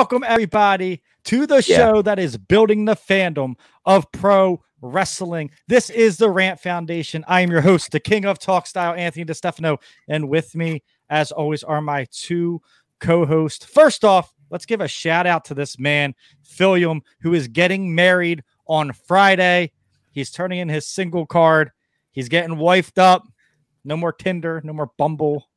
welcome everybody to the Yeah. show that is building the fandom of pro wrestling. This is the Rant Foundation. I am your host, the king of talk style, Anthony DeStefano. And with me, as always, are my two co-hosts. First off, let's give a shout out to this man, Philium, who is getting married on Friday. He's turning in his single card. He's getting wifed up. No more Tinder, no more Bumble.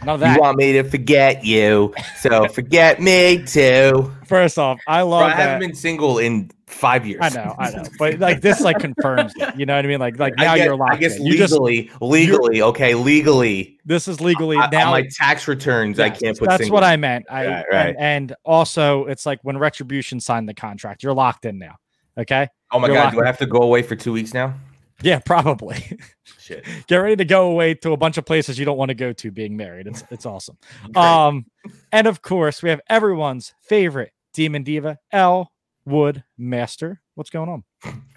None of that. You want me to forget you, so forget me too. First off, I Bro, love I haven't been single in five years. I know, I know, but like this, like confirms it. You know what I mean? Like, like now I guess, you're locked. I guess in. You just legally, legally, okay, legally. this is legally I- now. on my tax returns, I can't put. That's single. what I meant. I Right, right. And, and also, it's like when Retribution signed the contract, you're locked in now. Okay. Oh my you're god, do in. I have to go away for two weeks now? Yeah, probably. Shit. Get ready to go away to a bunch of places you don't want to go to. Being married, it's it's awesome. Um, and of course, we have everyone's favorite demon diva, L Wood Master. What's going on?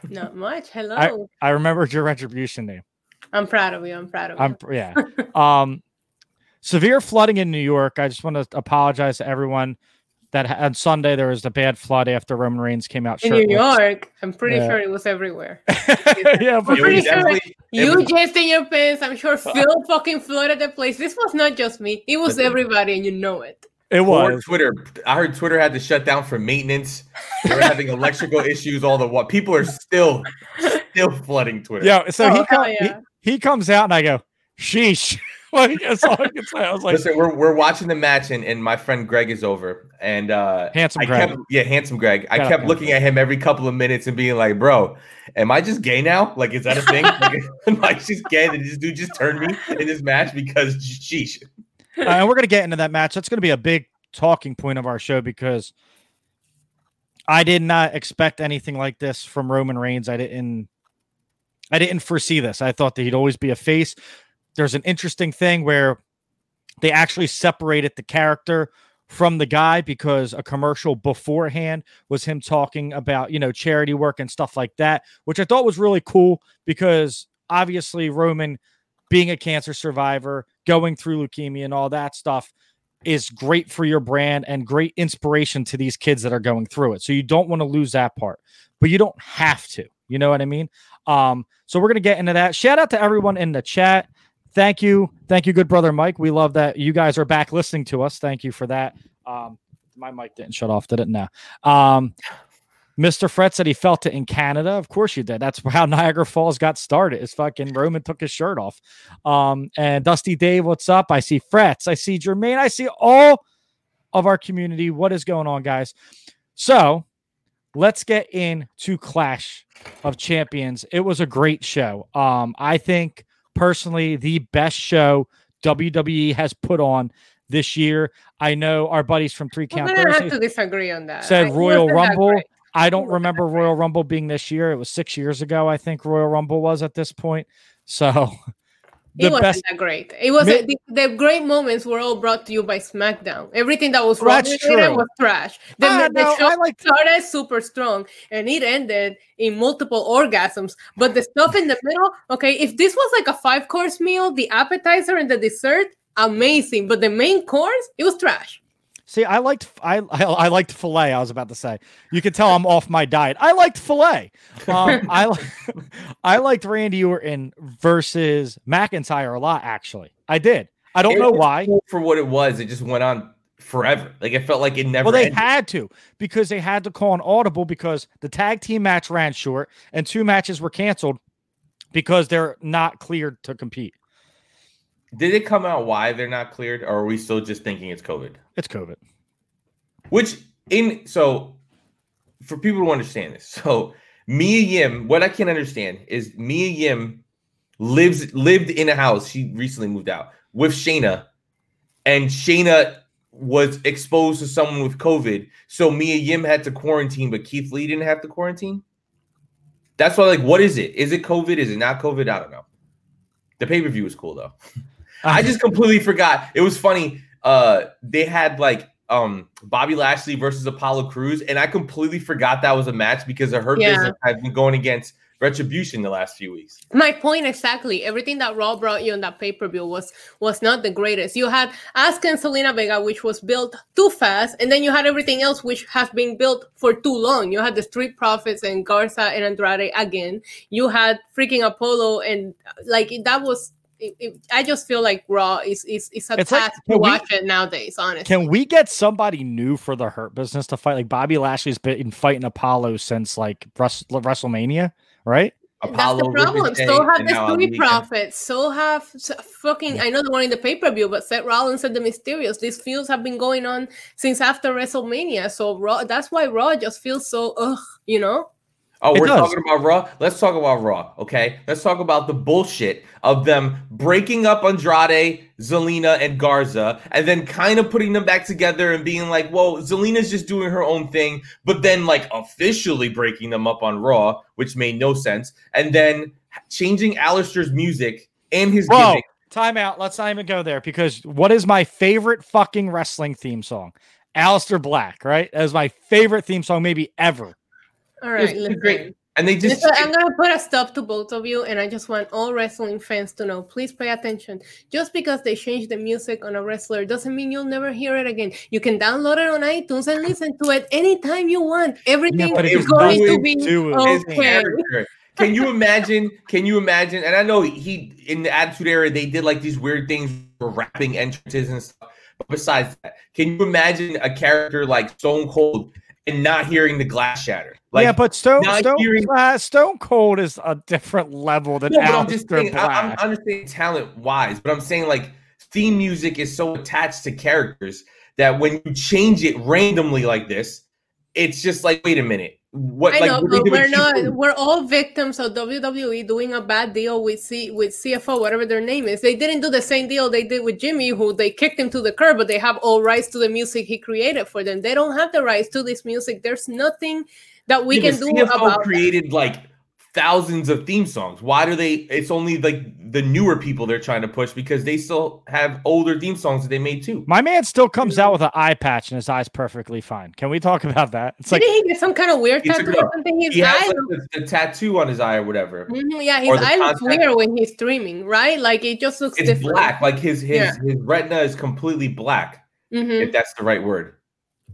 Not much. Hello. I remembered your Retribution name. I'm proud of you. I'm proud of you. I'm yeah. um, severe flooding in New York. I just want to apologize to everyone that ha- on Sunday there was a bad flood after Roman Reigns came out. in New. York, I'm pretty Yeah. sure it was everywhere. yeah, I'm but pretty sure definitely- it you was- just in your pants. I'm sure Phil fucking flooded the place. This was not just me. It was everybody, and you know it. it Poor was. Twitter. I heard Twitter had to shut down for maintenance. They're having electrical issues. All the what? People are still, still flooding Twitter. Yeah, so Oh, he, hell com- yeah. he he comes out and I go, sheesh. like that's all I can say. I was like, Listen, we're, we're watching the match and, and my friend Greg is over and uh Handsome I Greg. kept yeah, handsome Greg. I Shout kept looking at him every couple of minutes and being like, bro, am I just gay now? Like, is that a thing? like, am I gay? Did this dude just turn me in this match? Because sheesh. uh, and we're gonna get into that match. That's gonna be a big talking point of our show because I did not expect anything like this from Roman Reigns. I didn't I didn't foresee this. I thought that he'd always be a face. There's an interesting thing where they actually separated the character from the guy because a commercial beforehand was him talking about, you know, charity work and stuff like that, which I thought was really cool because obviously Roman being a cancer survivor, going through leukemia and all that stuff is great for your brand and great inspiration to these kids that are going through it. So you don't want to lose that part, but you don't have to. You know what I mean? Um, so we're gonna get into that. Shout out to everyone in the chat. Thank you, thank you, good brother Mike. We love that you guys are back listening to us. Thank you for that. Um, my mic didn't shut off, did it? No. Um, Mr. Fred said he felt it in Canada. Of course you did. That's how Niagara Falls got started. Is fucking Roman took his shirt off. Um, and Dusty Dave, what's up? I see Frets. I see Jermaine. I see all of our community. What is going on, guys? So let's get into Clash of Champions. It was a great show. Um, I think personally the best show WWE has put on this year. I know our buddies from Three Count gonna have to disagree on that. said I- Royal Rumble. I don't remember. Royal Rumble being this year. It was six years ago, I think Royal Rumble was at this point. So it wasn't best. that great. It was Mi- the, the great moments were all brought to you by SmackDown. Everything that was wrong That's with it was trash. The, Ah, the no, show like started super strong and it ended in multiple orgasms. But the stuff in the middle, okay, if this was like a five course meal, the appetizer and the dessert, amazing. But the main course, it was trash. See, I liked I, I I liked filet. I was about to say. You can tell I'm off my diet. I liked filet. Um, I I liked Randy Orton versus McIntyre a lot. Actually, I did. I don't It know why. cool For what it was, it just went on forever. Like it felt like it never. Well, they ended. had to because they had to call an audible because the tag team match ran short and two matches were canceled because they're not cleared to compete. Did it come out why they're not cleared, or are we still just thinking it's COVID? It's COVID. Which in so for people to understand this, so Mia Yim, what I can understand is Mia Yim lives lived in a house. She recently moved out with Shayna, and Shayna was exposed to someone with COVID. So Mia Yim had to quarantine, but Keith Lee didn't have to quarantine. That's why, like, what is it? Is it COVID? Is it not COVID? I don't know. The pay per view was cool though. I just completely forgot. It was funny. Uh, they had like um Bobby Lashley versus Apollo Crews, and I completely forgot that was a match because of her Yeah. business has been going against Retribution the last few weeks. My point exactly. Everything that Raw brought you on that pay per view was was not the greatest. You had Asuka and Zelina Vega, which was built too fast, and then you had everything else, which has been built for too long. You had the Street Profits and Garza and Andrade again. You had freaking Apollo, and like that was. It, it- I just feel like Raw is is, is a It's task can to we- watch it nowadays. Honestly, Can we get somebody new for the Hurt business to fight? Like Bobby Lashley's been fighting Apollo since like Wrest- WrestleMania, right? That's the problem. Ricochet, So have and the now Street Profits. So have s- fucking. I know the one in the pay per view, but Seth Rollins and the Mysterios. These feuds have been going on since after WrestleMania. So Raw. That's why Raw just feels so ugh. You know. Oh, It we're does. talking about Raw. Let's talk about Raw. Okay, let's talk about the bullshit of them breaking up Andrade, Zelina, and Garza, and then kind of putting them back together and being like, "Well, Zelina's just doing her own thing," but then like officially breaking them up on Raw, which made no sense, and then changing Aleister's music and his Bro, gimmick. time out. Let's not even go there because what is my favorite fucking wrestling theme song? Aleister Black, right? That is my favorite theme song, maybe ever. All It's right. Listen. great. And they just Listen, I'm gonna put a stop to both of you, and I just want all wrestling fans to know. Please pay attention. Just because they change the music on a wrestler doesn't mean you'll never hear it again. You can download it on iTunes and listen to it anytime you want. Everything but is going to be to his okay. Can you imagine? Can you imagine? And I know he in the Attitude Era they did like these weird things for rapping entrances and stuff. But besides that, can you imagine a character like Stone Cold and not hearing the glass shatter? Like, yeah, but Stone Stone, hearing- uh, Stone Cold is a different level than No, I'm just saying. I, I'm Black. understanding talent wise, but I'm saying like theme music is so attached to characters that when you change it randomly like this, it's just like, wait a minute, what? I like, know, but we're not. We're all victims of WWE doing a bad deal with C with CFO, whatever their name is. They didn't do the same deal they did with Jimmy, who they kicked him to the curb, but they have all rights to the music he created for them. They don't have the rights to this music. There's nothing that we Yeah, can do CFO about. that. created like thousands of theme songs. Why do they? It's only like the newer people they're trying to push because they still have older theme songs that they made too. My man still comes out with an eye patch and his eyes perfectly fine. Can we talk about that? It's like Didn't he get some kind of weird tattoo it or something? His He has eye like, the, the tattoo on his eye or whatever. Mhm, yeah, his or the eye looks weird when he's streaming, right? Like it just looks It's different. black, like his his Yeah. his retina is completely black. Mhm, If that's the right word,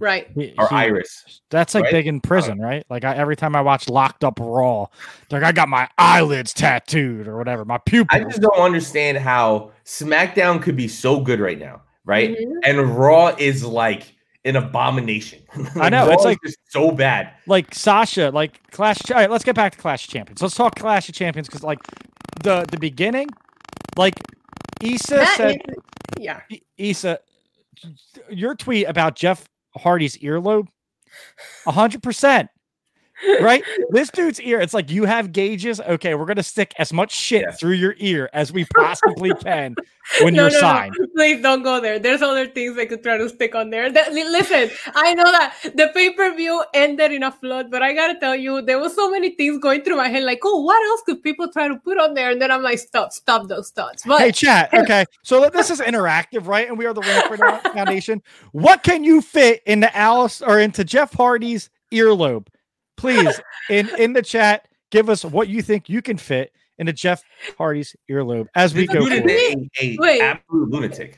right. or he- iris. That's like right? big in prison, right? Like I, every time I watch Locked Up Raw, like I got my eyelids tattooed or whatever, my pupils I just don't understand how SmackDown could be so good right now, right? Mhm. And Raw is like an abomination. I know, Raw it's like- just so bad. like Sasha, like Clash. All right, let's get back to Clash of Champions. Let's talk Clash of Champions because like the the beginning, like Issa That said, is- yeah. I- Issa, your tweet about Jeff Hardy's earlobe, hundred percent. Right, this dude's ear. It's like you have gauges. Okay, we're gonna stick as much shit Yeah. through your ear as we possibly can when No, you're no, no. signed. Please don't go there. There's other things they could try to stick on there. That- listen, I know that the pay per view ended in a flood, but I gotta tell you, there was so many things going through my head. Like, oh, what else could people try to put on there? And then I'm like, stop, stop those thoughts. But Hey, chat. Okay, so this is interactive, right? And we are the Rant Foundation. What can you fit into Alice or into Jeff Hardy's earlobe? Please, in in the chat, give us what you think you can fit into Jeff Hardy's earlobe as we go. dude forward. is a, a Wait. absolute lunatic.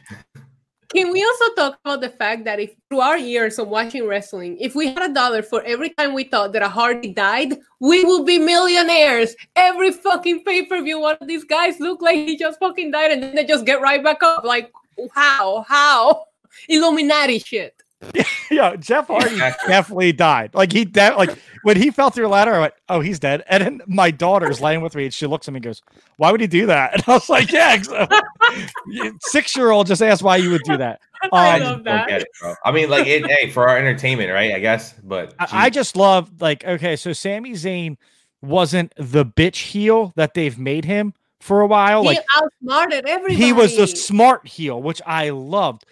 Can we also talk about the fact that if through our years of watching wrestling, if we had a dollar for every time we thought that a Hardy died, we would be millionaires. Every fucking pay per view, one of these guys look like he just fucking died, and then they just get right back up. Like, how? How? Illuminati shit. yeah, Jeff Hardy Exactly. definitely died. Like he de- like when he fell through a ladder, I went, "Oh, he's dead." And then my daughter's laying with me, and she looks at me and goes, "Why would he do that?" And I was like, "Yeah, six year old just asked why you would do that." I Um, love that. get it, bro. I mean, like, it, hey, for our entertainment, right? I guess, but I, I just love like okay, so Sami Zayn wasn't the bitch heel that they've made him for a while. He Like outsmarted everybody. he was the smart heel, which I loved.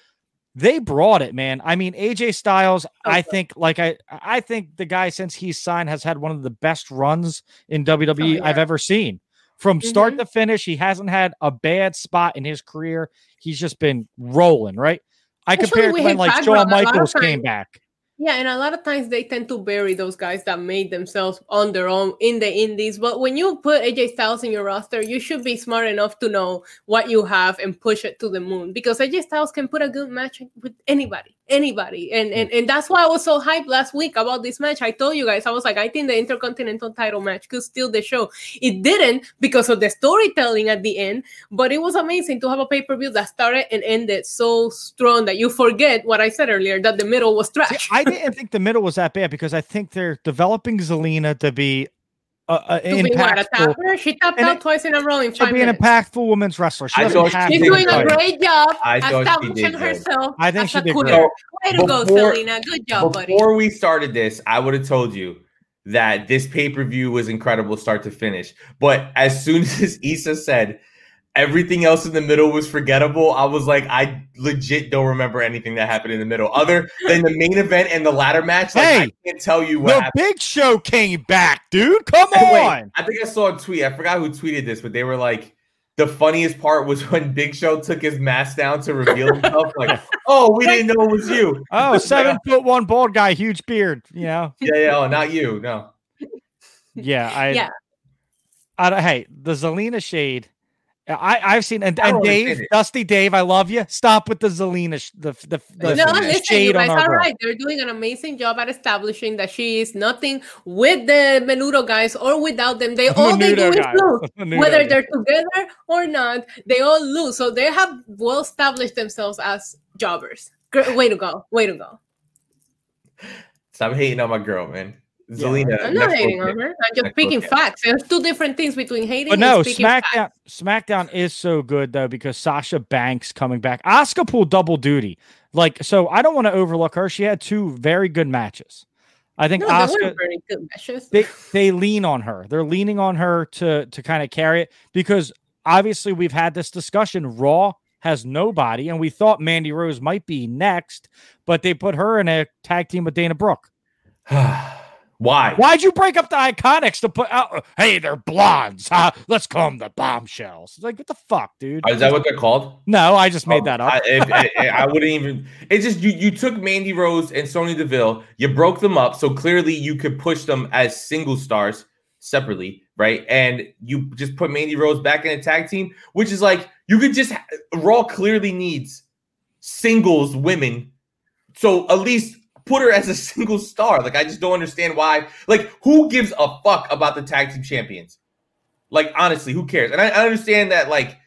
They brought it, man. I mean, AJ Styles, I think, like I, I think the guy since he's signed has had one of the best runs in WWE Oh, I've ever seen. From start Mhm. to finish, he hasn't had a bad spot in his career. He's just been rolling, right? I Especially compare it to when like background, Shawn a lot of Michaels came back. Yeah, and a lot of times they tend to bury those guys that made themselves on their own in the indies. But when you put AJ Styles in your roster, you should be smart enough to know what you have and push it to the moon because AJ Styles can put a good match with anybody, anybody. And and, mm. and that's why I was so hyped last week about this match. I told you guys, I was like, I think the Intercontinental title match could steal the show. It didn't because of the storytelling at the end, but it was amazing to have a pay-per-view that started and ended so strong that you forget what I said earlier, that the middle was See, trash. I didn't think the middle was that bad because I think they're developing Zelina to be a, a to be what a impactful, tapper. She tapped And out it- twice in a row in to five be an impactful women's wrestler. She doesn't have She's doing a great job I thought she establishing did herself. I think as she a did queen. great. So, Way to go, Zelina. Good job, buddy. Before we started this, I would have told you that this pay per view was incredible start to finish. But as soon as Issa said everything else in the middle was forgettable, I was like, I legit don't remember anything that happened in the middle other than the main event and the ladder match. Like, I can't tell you what The happened. Big Show came back, dude. Come And wait, on. I think I saw a tweet. I forgot who tweeted this, but they were like, the funniest part was when Big Show took his mask down to reveal himself. like, oh, we didn't know it was you. Oh, seven foot one bald guy, huge beard. You know, Yeah, yeah, oh, not you. No. yeah. I, Yeah. I don't, hey, the Zelina shade. I I've seen and, and Dave. Dusty Dave, I love you. Stop with the Zelina, sh- the the, the, no, Listen, the listen, you shade on guys our are right. They're doing an amazing job at establishing that she is nothing with the Menudo guys or without them. They all they do Menudo is guy. lose. Menudo Whether guy. they're together or not, they all lose. So they have well established themselves as jobbers. Great way to go. Way to go. Stop hating on my girl, man. Yeah, Zelina. I'm not hating on her. I'm just speaking facts. There's two different things between hating But no, speaking SmackDown facts. SmackDown is so good though because Sasha Banks coming back. Asuka pulled double duty. Like, so I don't want to overlook her. She had two very good matches. I think No, Asuka good they they lean on her. They're leaning on her to to kind of carry it because obviously we've had this discussion. Raw has nobody, and we thought Mandy Rose might be next, but they put her in a tag team with Dana Brooke. Why? Why'd you break up the Iconics to put out? Hey, they're blondes. Huh? Let's call them the bombshells. Like, what the fuck, dude? Is that what they're called? No, I just made oh, that up. I, if- I- I wouldn't even. It's just you. You took Mandy Rose and Sonya Deville. You broke them up, so clearly you could push them as single stars separately, right? And you just put Mandy Rose back in a tag team, which is like you could just. Raw clearly needs singles women, so at least put her as a single star. Like I just don't understand why. Like who gives a fuck about the tag team champions? Like honestly, who cares? And I, I understand that like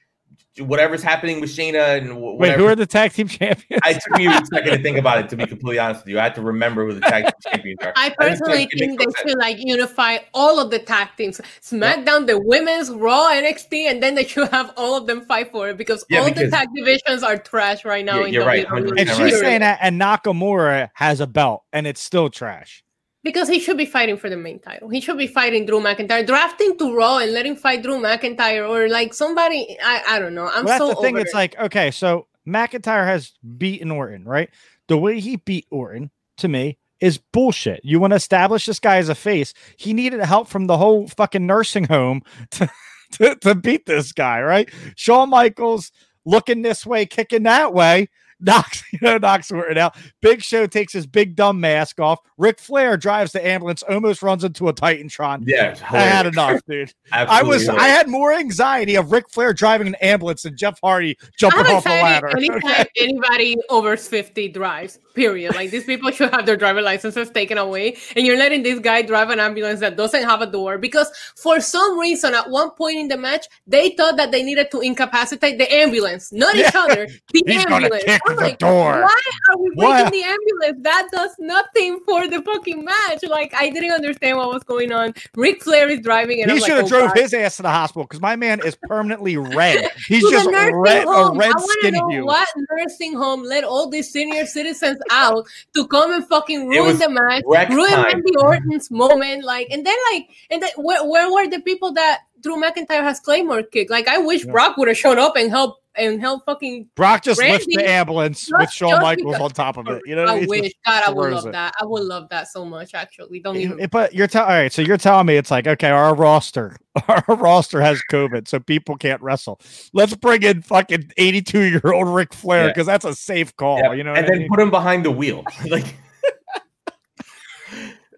whatever's happening with Shayna and wh- Wait, who are the tag team champions? I took me a second to think about it. To be completely honest with you, I had to remember who the tag team champions are. I just personally think think they no should like unify all of the tag teams, SmackDown, the women's, Raw, NXT, and then they should have all of them fight for it because Yeah, all because- the tag divisions are trash right now. Yeah, in you're right, WWE. 100% and she's right. saying that, and Nakamura has a belt, and it's still trash. Because he should be fighting for the main title. He should be fighting Drew McIntyre, drafting to Raw and letting fight Drew McIntyre or like somebody. I, I don't know. I'm Well, that's so the thing. It's it. like okay, so McIntyre has beaten Orton, right? The way he beat Orton to me is bullshit. You want to establish this guy as a face? He needed help from the whole fucking nursing home to to, to beat this guy, right? Shawn Michaels looking this way, kicking that way. Knocks, you know, knocks Orton out. Big Show takes his big dumb mask off. Ric Flair drives the ambulance, almost runs into a Titantron. Yeah, I had enough, dude. I Absolutely was I had more anxiety of Ric Flair driving an ambulance than Jeff Hardy jumping I'm off a ladder. excited anytime anybody over 50 drives, period. Like these people should have their driver licenses taken away. And you're letting this guy drive an ambulance that doesn't have a door because for some reason at one point in the match, they thought that they needed to incapacitate the ambulance, not each other. The He's ambulance. Kick the like, door. Why are we breaking What? the ambulance? That does nothing for the fucking match. Like I didn't understand what was going on. Ric Flair is driving, and He I'm should have like, oh, drove God. his ass to the hospital because my man is permanently red. He's to the just nursing red, a home. red I want to skin know hue. what nursing home let all these senior citizens out to come and fucking ruin the match, ruin time. Randy Orton's moment. Like, and then like, and then where, where were the people that Drew McIntyre has Claymore kick? Like, I wish Yeah. Brock would have shown up and help and help fucking. Brock just lifts Randy, the ambulance with Shawn Michaels because- on top of it. You know, I I mean? wish, God, I would love it. that. I would love that so much. Actually, don't even. It- but you're telling all right, so you're telling me it's like okay, our roster, our roster has COVID, so people can't wrestle. Let's bring in fucking 82 year old Ric Flair Yeah. because that's a safe call. Yeah, You know, and what I then mean? put him behind the wheel. like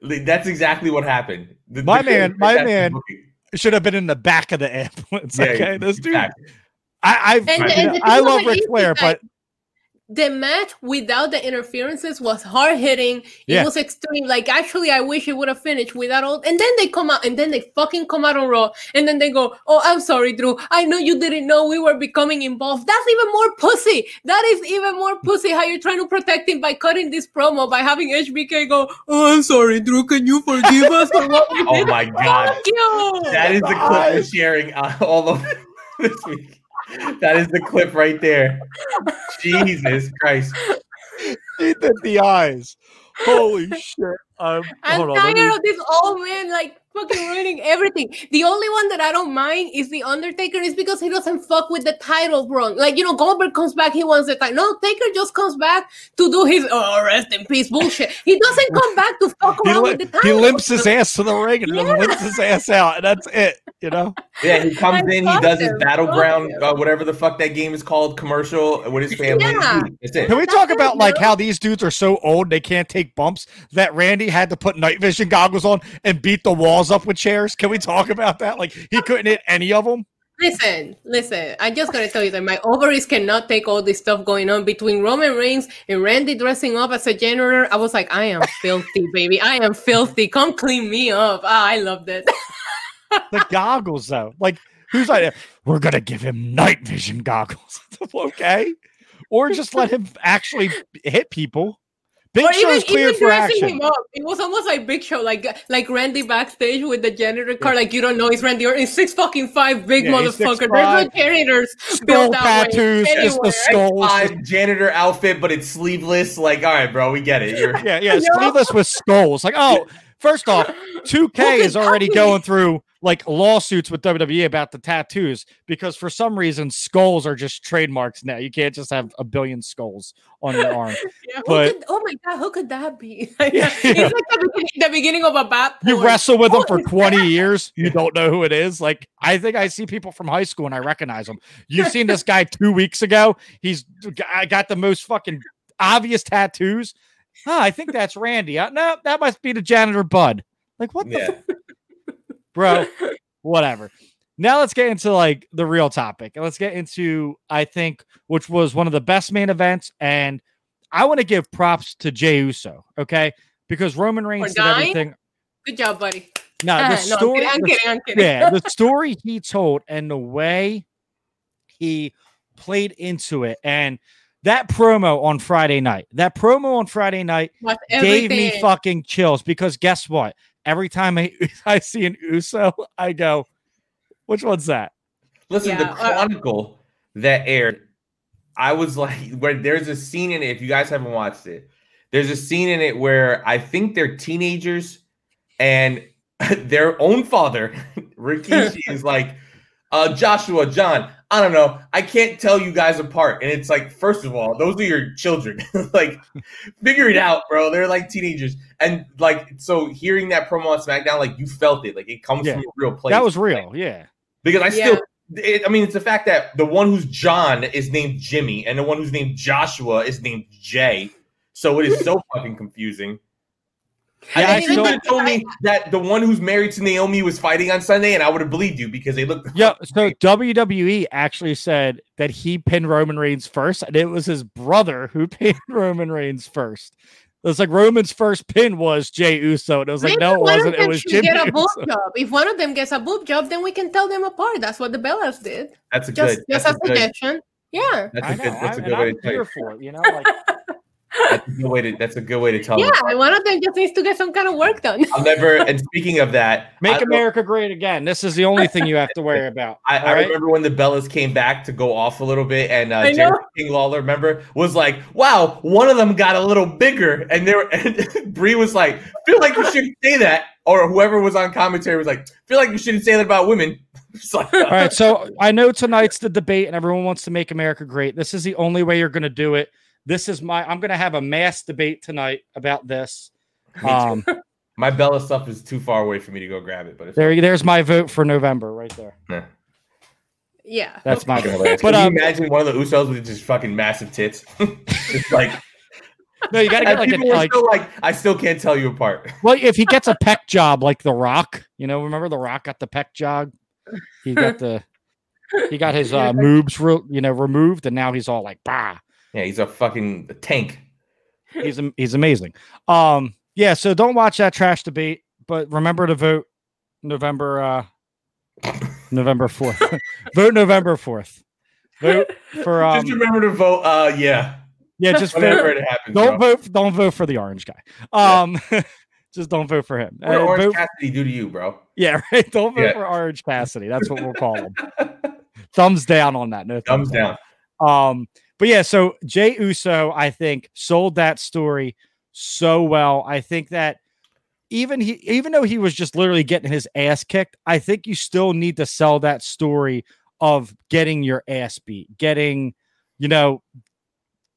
Like, that's exactly what happened. The- My the- man- my man- booking. Should have been in the back of the ambulance. Yeah, okay, this dude, exactly. I, I, And- you and know, I love it Ric Flair, but the match without the interferences was hard hitting. It Yeah. was extreme. Like actually, I wish it would have finished without all. And then they come out, and then they fucking come out on Raw, and then they go, "Oh, I'm sorry, Drew. I know you didn't know we were becoming involved." That's even more pussy. That is even more pussy. How you're trying to protect him by cutting this promo by having HBK go, "Oh, I'm sorry, Drew. Can you forgive us for what we did? Oh my god. Fuck you. That is the clip we're sharing uh, all of this week. That is the clip right there. Jesus Christ. he did the eyes. Holy shit! Um, I'm hold on, tired me- of this old man like fucking ruining everything. The only one that I don't mind is the Undertaker, is because he doesn't fuck with the title wrong. Like you know, Goldberg comes back, he wants the title. No, Taker just comes back to do his oh rest in peace bullshit. He doesn't come back to fuck around li- with the title. he title. limps his ass to the ring and then Yeah. limps his ass out, and that's it. You know, Yeah, he comes I in, he fucked does his battleground, uh, whatever the fuck that game is called, commercial with his family. Yeah. That's it. Can we That's talk it, about like bro. how these dudes are so old they can't take bumps that Randy had to put night vision goggles on and beat the walls up with chairs? Can we talk about that? Like he couldn't hit any of them. Listen, listen. I just gotta tell you that my ovaries cannot take all this stuff going on between Roman Reigns and Randy dressing up as a janitor. I was like, I am filthy, baby. I am filthy. Come clean me up. Ah, I loved it. The goggles though, like who's like we're gonna give him night vision goggles, okay? Or just let him actually hit people. Big or Show's even, clear even for dressing action. him up. It was almost like Big Show, like like Randy backstage with the janitor car. Like you don't know it's Randy Orton. He's six fucking five, big Yeah, motherfucker. There's no janitors Skull built tattoos, just the skulls. Five janitor outfit, but it's sleeveless. Like, all right, bro, we get it. You're Yeah, yeah, sleeveless with skulls. Like, oh, first off, 2K is already going through like lawsuits with WWE about the tattoos because for some reason skulls are just trademarks now. You can't just have a billion skulls on your arm. Yeah, who But- could, oh my god, who could that be? Yeah. it's like the beginning, the beginning of a bat. You wrestle with them for 20 that? years, you don't know who it is. Like, I think I see people from high school and I recognize them. You've seen this guy two weeks ago. He's I got the most fucking obvious tattoos. Huh, I think that's Randy. Uh, no, that must be the janitor Bud. Like, what the yeah. bro whatever now let's get into like the real topic and let's get into i think which was one of the best main events and i want to give props to jey uso okay because roman reigns did everything Good job, buddy. now the no, I'm story. I'm kidding. I'm kidding. yeah the story he told and the way he played into it and that promo on friday night that promo on friday night gave me fucking chills because guess what? Every time I, I see an Uso, I go, which one's that? Listen, the Yeah, uh, Chronicle that aired, I was like, where there's a scene in it. If you guys haven't watched it, there's a scene in it where I think they're teenagers and their own father, Rikishi, is like, uh, Joshua, John, I don't know. I can't tell you guys apart. And it's like, first of all, those are your children. like, figure it out, bro. They're like teenagers. And like, so hearing that promo on SmackDown, like, you felt it. Like, it comes Yeah. from a real place That was real. Yeah. Because I Yeah. still, it, I mean, it's the fact that the one who's John is named Jimmy, and the one who's named Joshua is named Jey. So it is so fucking confusing. Yeah, I I think you have told me that the one who's married to Naomi was fighting on Sunday, and I would have believed you because they look. Yeah. So WWE actually said that he pinned Roman Reigns first, and it was his brother who pinned Roman Reigns first. It was like Roman's first pin was Jey Uso, and it was like, Maybe no, it wasn't. It them was should Jimmy get a boob Uso. job. If one of them gets a boob job, then we can tell them apart. That's what the Bellas did. That's a Just, good. just That's a a good. suggestion. Yeah. That's I a know. good. That's a I, good way I'm to tell here for it. You know, like That's a good way to. That's a good way to tell. Yeah. them. And one of them just needs to get some kind of work done. I'll never. And speaking of that, make don't- America great again. This is the only thing you have to worry about. I, I right? remember when the Bellas came back to go off a little bit, and uh, I Jerry. King Lawler, remember, was like, "Wow, one of them got a little bigger," and there, were, and Brie was like, "Feel like you shouldn't say that," or whoever was on commentary was like, "Feel like you shouldn't say that about women." Like, All right, so I know tonight's the debate, and everyone wants to make America great. This is the only way you're going to do it. This is my. I'm going to have a mass debate tonight about this. Um, my Bella stuff is too far away for me to go grab it, but there, there's my vote for November right there. Yeah. Yeah. That's my vote. But Can um, you imagine one of the Usos with just fucking massive tits? it's like, no, you got to get like a people like. still like, I still can't tell you apart. Well, if he gets a peck job like The Rock, you know, remember The Rock got the peck job. He got the. He got his uh, moobs, re- you know, removed, and now he's all like, "Bah." Yeah, he's a fucking tank. he's he's amazing. Um, yeah. So don't watch that trash debate, but remember to vote November uh November fourth. vote November fourth. Vote for um. just remember to vote. Uh, yeah, Yeah, just whenever vote. it happens. Don't bro. vote. Don't vote for the orange guy. Um, just don't vote for him. What Uh, Orange vote- Cassidy do to you, bro? yeah, right. Don't vote Yeah. for Orange Cassidy. That's what we'll call him. Thumbs down on that. No Thumbs down. Um, but yeah, so Jey Uso, I think, sold that story so well. I think that even he, even though he was just literally getting his ass kicked, I think you still need to sell that story of getting your ass beat, getting, you know,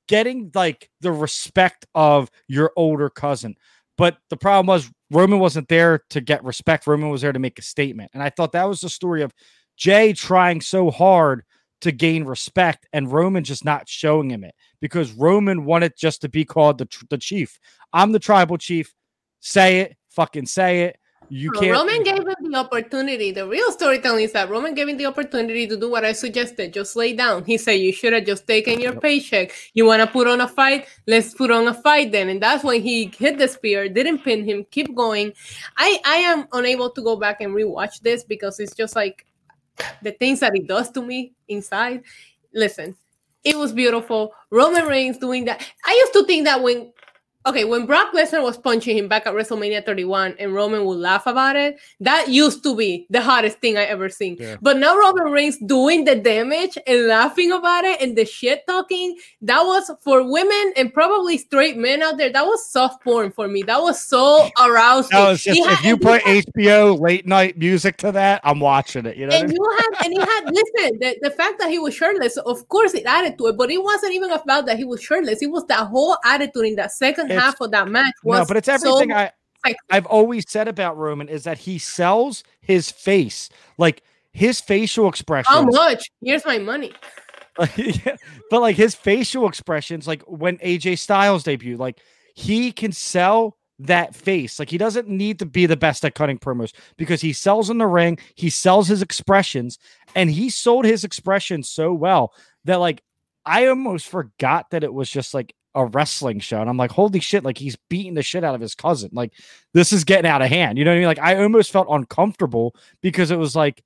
getting like the respect of your older cousin. But the problem was Roman wasn't there to get respect. Roman was there to make a statement. And I thought that was the story of Jey trying so hard to gain respect and Roman just not showing him it because Roman wanted just to be called the, tr- the chief. I'm the tribal chief. Say it, fucking say it. You can't. Roman gave him the opportunity. The real storytelling is that Roman gave him the opportunity to do what I suggested. Just lay down. He said, You should have just taken your paycheck. You want to put on a fight? Let's put on a fight then. And that's when he hit the spear, didn't pin him, keep going. I, I am unable to go back and rewatch this because it's just like the things that he does to me inside. Listen, it was beautiful. Roman Reigns doing that. I used to think that when okay, when Brock Lesnar was punching him back at WrestleMania 31 and Roman would laugh about it, that used to be the hottest thing I ever seen. Yeah. But now Roman Reigns doing the damage and laughing about it and the shit talking, that was for women and probably straight men out there. That was soft porn for me. That was so arousing. Just, had- if you put had- HBO late night music to that, I'm watching it. You know, I and mean? you had and he had listen the, the fact that he was shirtless of course it added to it but it wasn't even about that he was shirtless it was that whole attitude in that second half of that match was no, but it's everything so, I like- I've always said about Roman is that he sells his face, like his facial expressions. how much here's my money but like his facial expressions, like when AJ Styles debuted, like he can sell that face. Like he doesn't need to be the best at cutting promos because he sells in the ring, he sells his expressions, and he sold his expressions so well that like I almost forgot that it was just like a wrestling show. And I'm like, holy shit, like he's beating the shit out of his cousin. Like this is getting out of hand. You know what I mean? Like I almost felt uncomfortable because it was like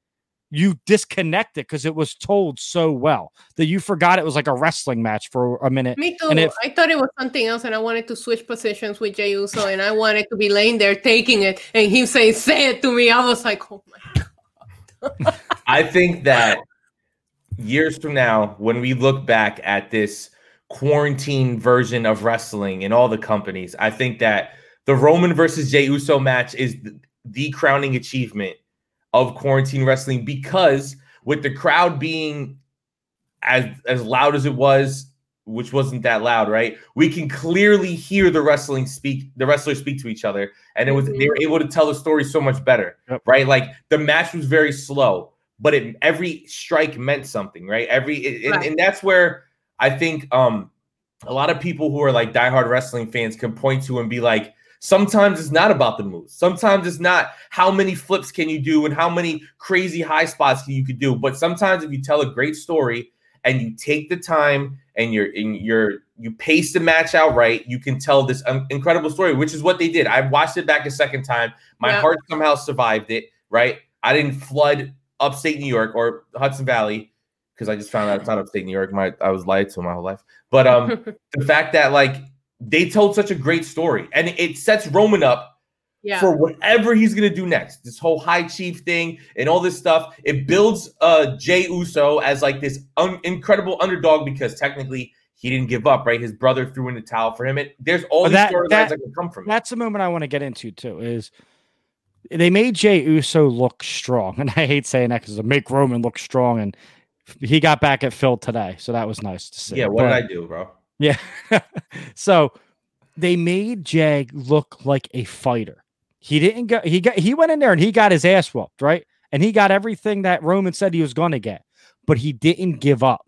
you disconnect it because it was told so well that you forgot it was like a wrestling match for a minute. me too And if- i thought it was something else and i wanted to switch positions with jey uso and i wanted to be laying there taking it and him saying say it to me i was like oh my god." I think that years from now, when we look back at this quarantine version of wrestling in all the companies, I think that the Roman versus Jey Uso match is the, the crowning achievement of quarantine wrestling because with the crowd being as as loud as it was, which wasn't that loud, right? We can clearly hear the wrestling speak, the wrestlers speak to each other, and it was they were mm-hmm. able to tell the story so much better, Yep. right? Like the match was very slow, but it every strike meant something, right? Every it- and, and that's where I think um a lot of people who are like diehard wrestling fans can point to and be like, sometimes it's not about the moves. Sometimes it's not how many flips can you do and how many crazy high spots you could do. But sometimes if you tell a great story and you take the time and you're and you're you pace the match out right, you can tell this incredible story, which is what they did. I watched it back a second time. My Yeah. heart somehow survived it. Right, I didn't flood upstate New York or Hudson Valley because I just found out it's not upstate New York. My I was lied to my whole life. But um, the fact that like they told such a great story, and it sets Roman up yeah. for whatever he's gonna do next. This whole high chief thing and all this stuff. It builds uh Jey Uso as like this un- incredible underdog because technically he didn't give up, right? His brother threw in the towel for him. It, there's all But these storylines that- that, can come from it. That's the moment I want to get into too. Is they made Jey Uso look strong, and I hate saying that because it make Roman look strong, and he got back at Phil today, so that was nice to see. Yeah, what But- did I do, bro? Yeah. so they made Jey look like a fighter. He didn't go he got he went in there and he got his ass whooped, right? And he got everything that Roman said he was going to get, but he didn't give up.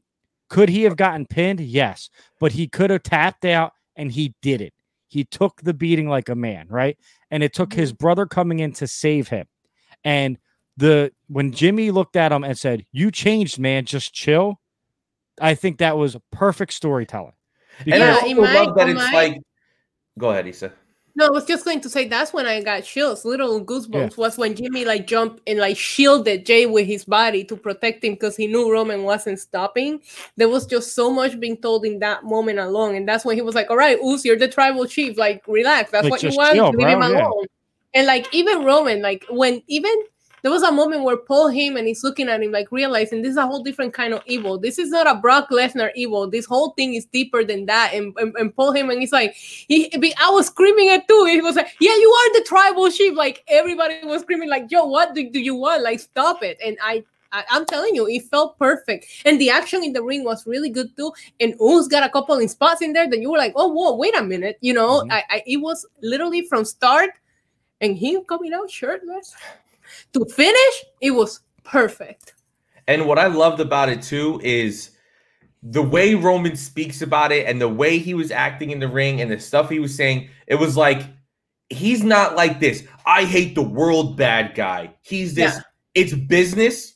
Could he have gotten pinned? Yes, but he could have tapped out and he did it. He took the beating like a man, right? And it took his mm-hmm. brother coming in to save him. And the when Jimmy looked at him and said, "You changed, man. Just chill." I think that was a perfect storytelling. And I Yeah, also in love that it's my- like. Go ahead, Issa. No, I was just going to say that's when I got chills, little goosebumps. Was when Jimmy like jumped and like shielded Jey with his body to protect him because he knew Roman wasn't stopping. There was just so much being told in that moment alone, and that's when he was like, "All right, Us, you're the tribal chief. Like, relax. That's Like, what you want. chill, Leave him bro, yeah. alone." And like even Roman, like when even there was a moment where Paul Heyman is looking at him, like realizing this is a whole different kind of evil. This is not a Brock Lesnar evil. This whole thing is deeper than that. And, and, and Paul Heyman is like, he, I was screaming it too. He was like, "Yeah, you are the tribal chief." Like everybody was screaming, like, "Yo, what do, do you want? Like, stop it!" And I, I, I'm telling you, it felt perfect. And the action in the ring was really good too. And Us got a couple of spots in there that you were like, "Oh, whoa, wait a minute!" You know, Mhm. I, I, it was literally from start and him coming out shirtless to finish. It was perfect. And what I loved about it too is the way Roman speaks about it and the way he was acting in the ring and the stuff he was saying. It was like he's not like this. I hate the world bad guy. He's this. Yeah. It's business.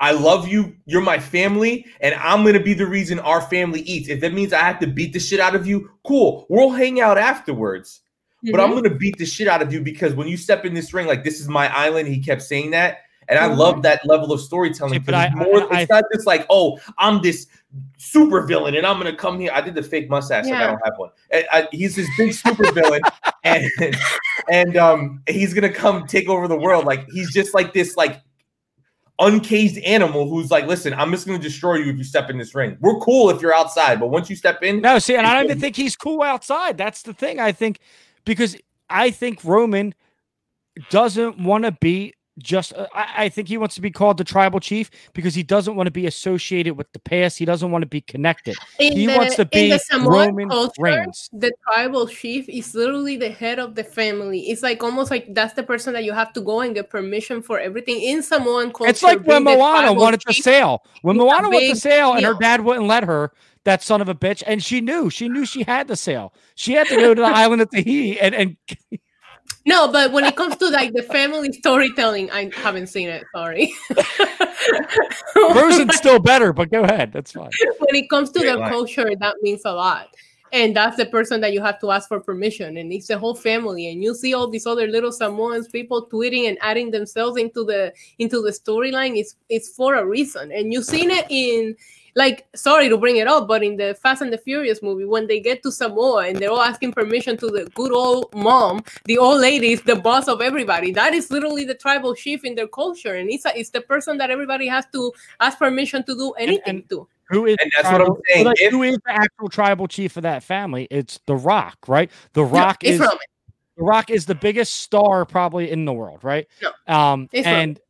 I love you. You're my family, and I'm gonna be the reason our family eats. If that means I have to beat the shit out of you, cool. We'll hang out afterwards. But I'm Mhm. gonna beat the shit out of you because when you step in this ring, like this is my island. He kept saying that, and I love that level of storytelling. See, but because it's I- more, I- it's not just like, oh, I'm this super villain, and I'm gonna come here. I did the fake mustache, like I don't have one. And I, he's this big super villain, and and um, he's gonna come take over the world. Like he's just like this, like uncaged animal who's like, listen, I'm just gonna destroy you if you step in this ring. We're cool if you're outside, but once you step in, No, see, and I don't even think he's cool outside. That's the thing. I think because I think Roman doesn't want to be just. Uh, I, I think he wants to be called the tribal chief because he doesn't want to be associated with the past. He doesn't want to be connected. In He the- wants to be Roman culture, Reigns. The tribal chief is literally the head of the family. It's like almost like that's the person that you have to go and get permission for everything in Samoan culture. It's like when Moana wanted to sail. When Moana wanted to sail, and her dad wouldn't let her. That son of a bitch, and she knew. She knew she had to sail. She had to go to the island of Tahiti, and and No, but when it comes to like the family storytelling, I haven't seen it. Sorry. Frozen's still better. But go ahead, that's fine. when it comes to Great the line. culture, that means a lot. And that's the person that you have to ask for permission. And it's the whole family. And you see all these other little Samoans people tweeting and adding themselves into the into the storyline. It's it's for a reason. And you've seen it in like sorry to bring it up, but in the Fast and the Furious movie, when they get to Samoa and they're all asking permission to the good old mom, the old lady is the boss of everybody. That is literally the tribal chief in their culture. And it's a, it's the person that everybody has to ask permission to do anything and- to. Who is And that's what I'm tribal- saying. like, If- who is the actual tribal chief of that family? It's The Rock, right? The Rock it's is Roman. The Rock is the biggest star probably in the world, right? No, Um, it's Roman. and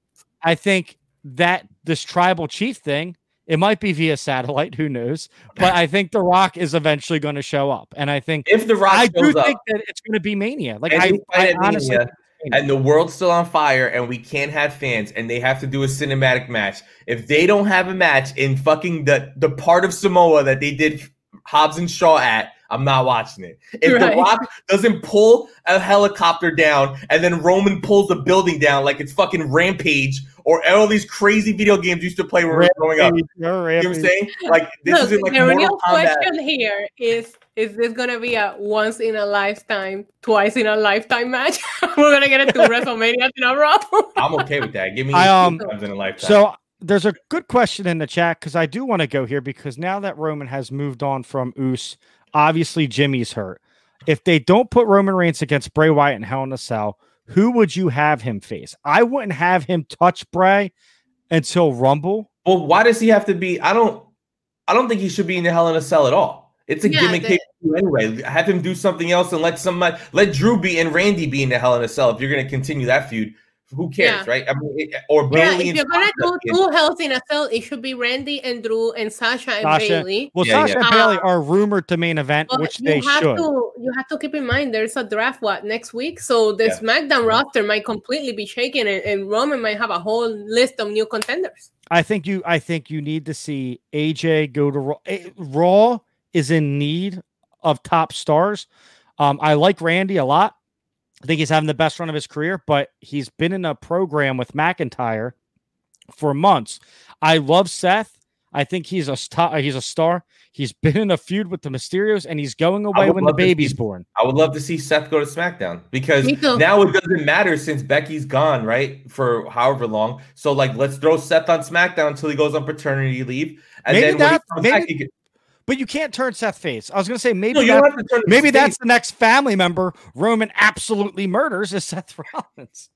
I think that this tribal chief thing, it might be via satellite, who knows? But I think The Rock is eventually going to show up, and I think if the Rock I do up, think that it's going to be Mania. Like I, I honestly, Mania, and the world's still on fire and we can't have fans and they have to do a cinematic match. If they don't have a match in fucking the the part of Samoa that they did Hobbs and Shaw at, I'm not watching it. If Right. The Rock doesn't pull a helicopter down and then Roman pulls the building down like it's fucking Rampage or all these crazy video games used to play when we were growing up. Rampage, You know what I'm saying? Like this Look, isn't like the real Mortal Kombat. question here is: Is this gonna be a once in a lifetime, twice in a lifetime match? We're gonna get it to WrestleMania in a row. I'm okay with that. Give me I, um, two times in a lifetime. So there's a good question in the chat because I do want to go here because now that Roman has moved on from Oos, obviously Jimmy's hurt. If they don't put Roman Reigns against Bray Wyatt and Hell in a Cell, who would you have him face? I wouldn't have him touch Bray until Rumble. Well, why does he have to be? I don't. I don't think he should be in the Hell in a Cell at all. It's a Yeah, gimmick the- anyway. Have him do something else and let somebody let Drew be and Randy be in the Hell in a Cell. If you're going to continue that feud, who cares, Yeah. right? I mean, it- or Yeah, Bayley if you're gonna Sasha do two Hells in a Cell, it should be Randy and Drew and Sasha and Sasha. Bayley. Well, Yeah, Sasha yeah. and Bayley Uh, are rumored to main event, which you they have should. to you have to keep in mind there's a draft what next week, so the Yeah. SmackDown roster might completely be shaken, and, and Roman might have a whole list of new contenders. I think you. I think you need to see AJ go to Raw. eh, Raw is in need of top stars. Um, I like Randy a lot. I think he's having the best run of his career, but he's been in a program with McIntyre for months. I love Seth. I think he's a star. He's a star. He's been in a feud with the Mysterios, and he's going away when the love to see- baby's born. I would love to see Seth go to SmackDown because now it doesn't matter since Becky's gone, right? For however long. So like, let's throw Seth on SmackDown until he goes on paternity leave, and Maybe then when he that- comes maybe- back, he can, But you can't turn Seth face. I was going to say maybe no, that- don't have to turn. him maybe face. that's the next family member Roman absolutely murders is Seth Rollins.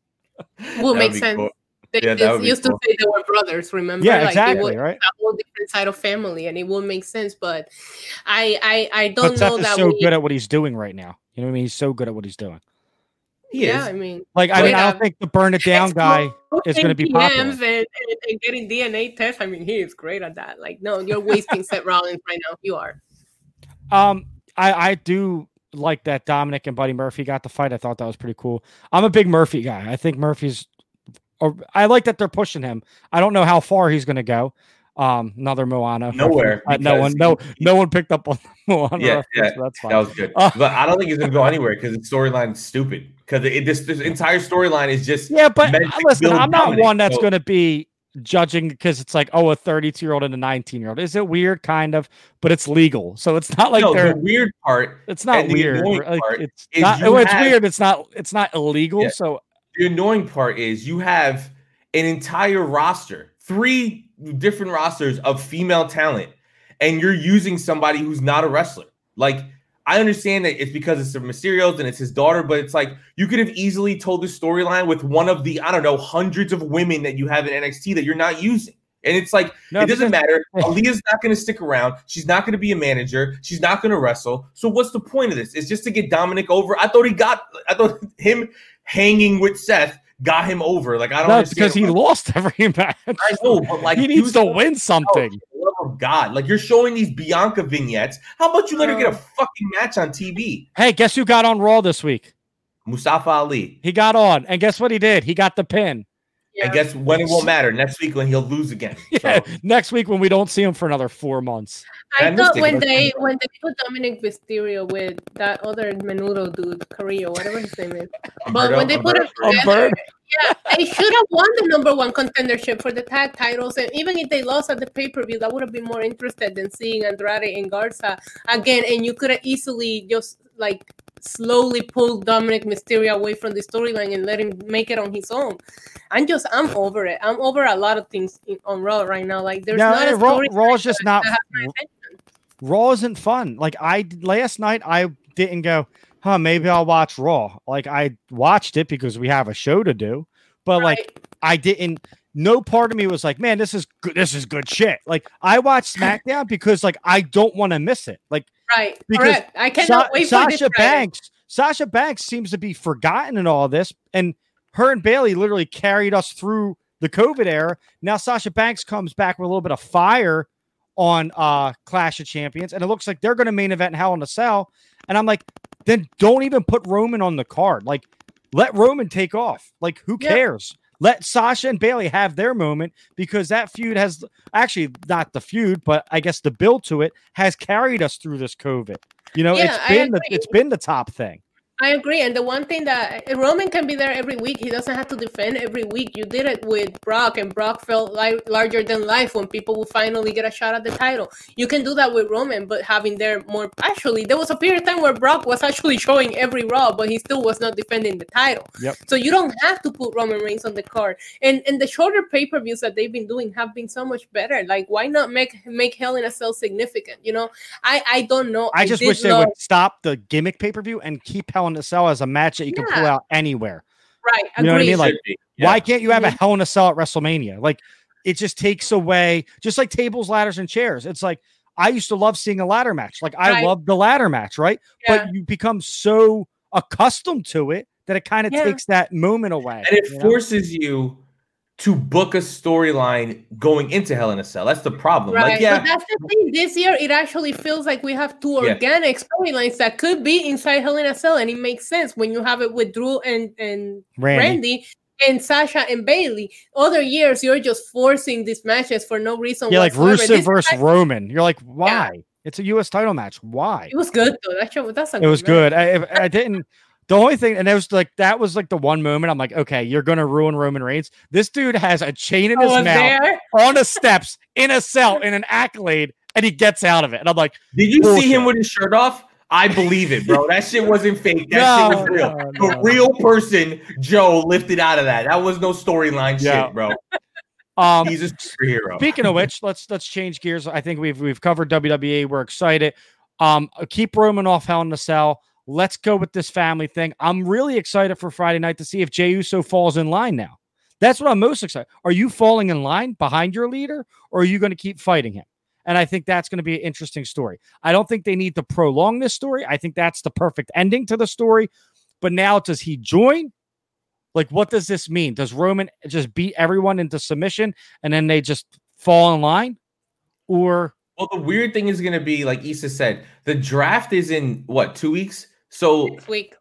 Will That make sense. cool. They Yeah, just used cool. to say they were brothers. Remember? Yeah, Like, exactly, was right? a whole different side of family, and it will make sense. But I I I don't But Seth know is that so we. good at what he's doing right now. You know what I mean? He's so good at what he's doing. He yeah, is. I mean, Like I Wait, mean, I don't um, think the burn it down guy is going to be popular. And, and, and getting DNA tests. I mean, he is great at that. Like, no, you're wasting Seth Rollins right now. You are. Um, I I do like that Dominic and Buddy Murphy got the fight. I thought that was pretty cool. I'm a big Murphy guy. I think Murphy's. Or I like that they're pushing him. I don't know how far he's going to go. Um, another Moana. Nowhere, Uh, no one. No. he- No one picked up on Moana. Yeah, yeah, so that's fine. That was good, Uh, but I don't think he's gonna go anywhere because the storyline is stupid. Because this this entire storyline is just Yeah, but listen, I'm not Dominic, one that's so- going to be judging because it's like, oh, a 32 year old and a 19 year old. Is it weird? Kind of, but it's legal, so it's not like no, the weird part, It's not weird. Like, it's not. well, it's have- weird. It's not. It's not illegal. Yeah. So the annoying part is you have an entire roster, three different rosters of female talent, and you're using somebody who's not a wrestler. Like, I understand that it's because it's the Mysterios and it's his daughter, but it's like you could have easily told the storyline with one of the, I don't know, hundreds of women that you have in NXT that you're not using. And it's like, no, it doesn't matter. Aalyah's not going to stick around. She's not going to be a manager. She's not going to wrestle. So what's the point of this? It's just to get Dominic over. I thought he got. I thought him hanging with Seth got him over. Like I don't. No, it's because he lost every match. I know, but like he needs to win something. Oh, Oh, for the love of God, like you're showing these Bianca vignettes. How about you let her get a fucking match on TV? Hey, guess who got on Raw this week? Mustafa Ali. He got on, and guess what he did? He got the pin. And guess when it won't matter next week when he'll lose again. Yeah, So, next week when we don't see him for another four months. I I thought when but- they when they put Dominic Mysterio with that other Menudo dude, Carrillo, whatever his name is. But when they put him together, yeah, they should have won the number one contendership for the tag titles. And even if they lost at the pay per view, that would have been more interested than seeing Andrade and Garza again. And you could have easily just like slowly pulled Dominic Mysterio away from the storyline and let him make it on his own. I'm just I'm over it. I'm over a lot of things in, on Raw right now. Like there's No, not a Raw, story. Raw is just not. Raw isn't fun. Like I last night, I didn't go. Huh? Maybe I'll watch Raw. Like I watched it because we have a show to do, but like I didn't. No part of me was like, man, this is good. This is good shit. Like I watched SmackDown because like I don't want to miss it. Like Right. Because Correct. I cannot Sa- wait for this Sasha Friday. Banks. Sasha Banks seems to be forgotten in all this, and her and Bayley literally carried us through the COVID era. Now Sasha Banks comes back with a little bit of fire on uh Clash of Champions, and it looks like they're going to main event Hell in a Cell. And I'm like, then don't even put Roman on the card. Like, let Roman take off. Like, who Yeah. cares? Let Sasha and Bayley have their moment because that feud has actually not the feud, but I guess the build to it has carried us through this COVID. You know, Yeah, it's been the, it's been the top thing. I agree. And the one thing that Roman can be there every week, he doesn't have to defend every week. You did it with Brock, and Brock felt like larger than life when people will finally get a shot at the title. You can do that with Roman, but having there more. Actually, there was a period of time where Brock was actually showing every Raw, but he still was not defending the title. Yep. So you don't have to put Roman Reigns on the card. And and the shorter pay per views that they've been doing have been so much better. Like, why not make make Hell in a Cell significant? You know, I I don't know. I just did wish they would stop the gimmick pay per view and keep Hell in a Cell as a match that you can pull out anywhere. right. You know what I mean? Like, Yeah. Why can't you have a Mhm. Hell in a Cell at WrestleMania? Like, it just takes away, just like tables, ladders, and chairs. It's like I used to love seeing a ladder match. Like I Right. love the ladder match, right? Yeah. But you become so accustomed to it that it kind of Yeah. takes that moment away. and it you know? forces you to book a storyline going into Hell in a Cell. That's the problem. Right, Like, yeah, but that's the thing. This year, it actually feels like we have two Yeah. organic storylines that could be inside Hell in a Cell, and it makes sense when you have it with Drew and and Randy. Randy, and Sasha and Bayley. Other years, you're just forcing these matches for no reason. Yeah, like whatsoever. Rusev This versus match- Roman. You're like, why? It's a U.S. title match. Why? It was good though. That show, that's a It was match. good. I, I didn't. The only thing, and it was like that was like the one moment I'm like, okay, you're gonna ruin Roman Reigns. This dude has a chain in I his mouth there. on the steps in a cell in an accolade, and he gets out of it. And I'm like, did you see him with his shirt off? I believe it, bro. That shit wasn't fake. That no, shit was real. no, The no. real person, Joe, lifted out of that. That was no storyline Yeah. shit, bro. Um, He's a superhero. Speaking of which, let's let's change gears. I think we've we've covered WWE. We're excited. Um, keep Roman off Hell in the Cell. Let's go with this family thing. I'm really excited for Friday night to see if Jey Uso falls in line now. That's what I'm most excited. Are you falling in line behind your leader, or are you going to keep fighting him? And I think that's going to be an interesting story. I don't think they need to prolong this story. I think that's the perfect ending to the story. But now, does he join? Like, what does this mean? Does Roman just beat everyone into submission and then they just fall in line? Or Well, the weird thing is going to be, like Issa said, the draft is in what two weeks. So Next week.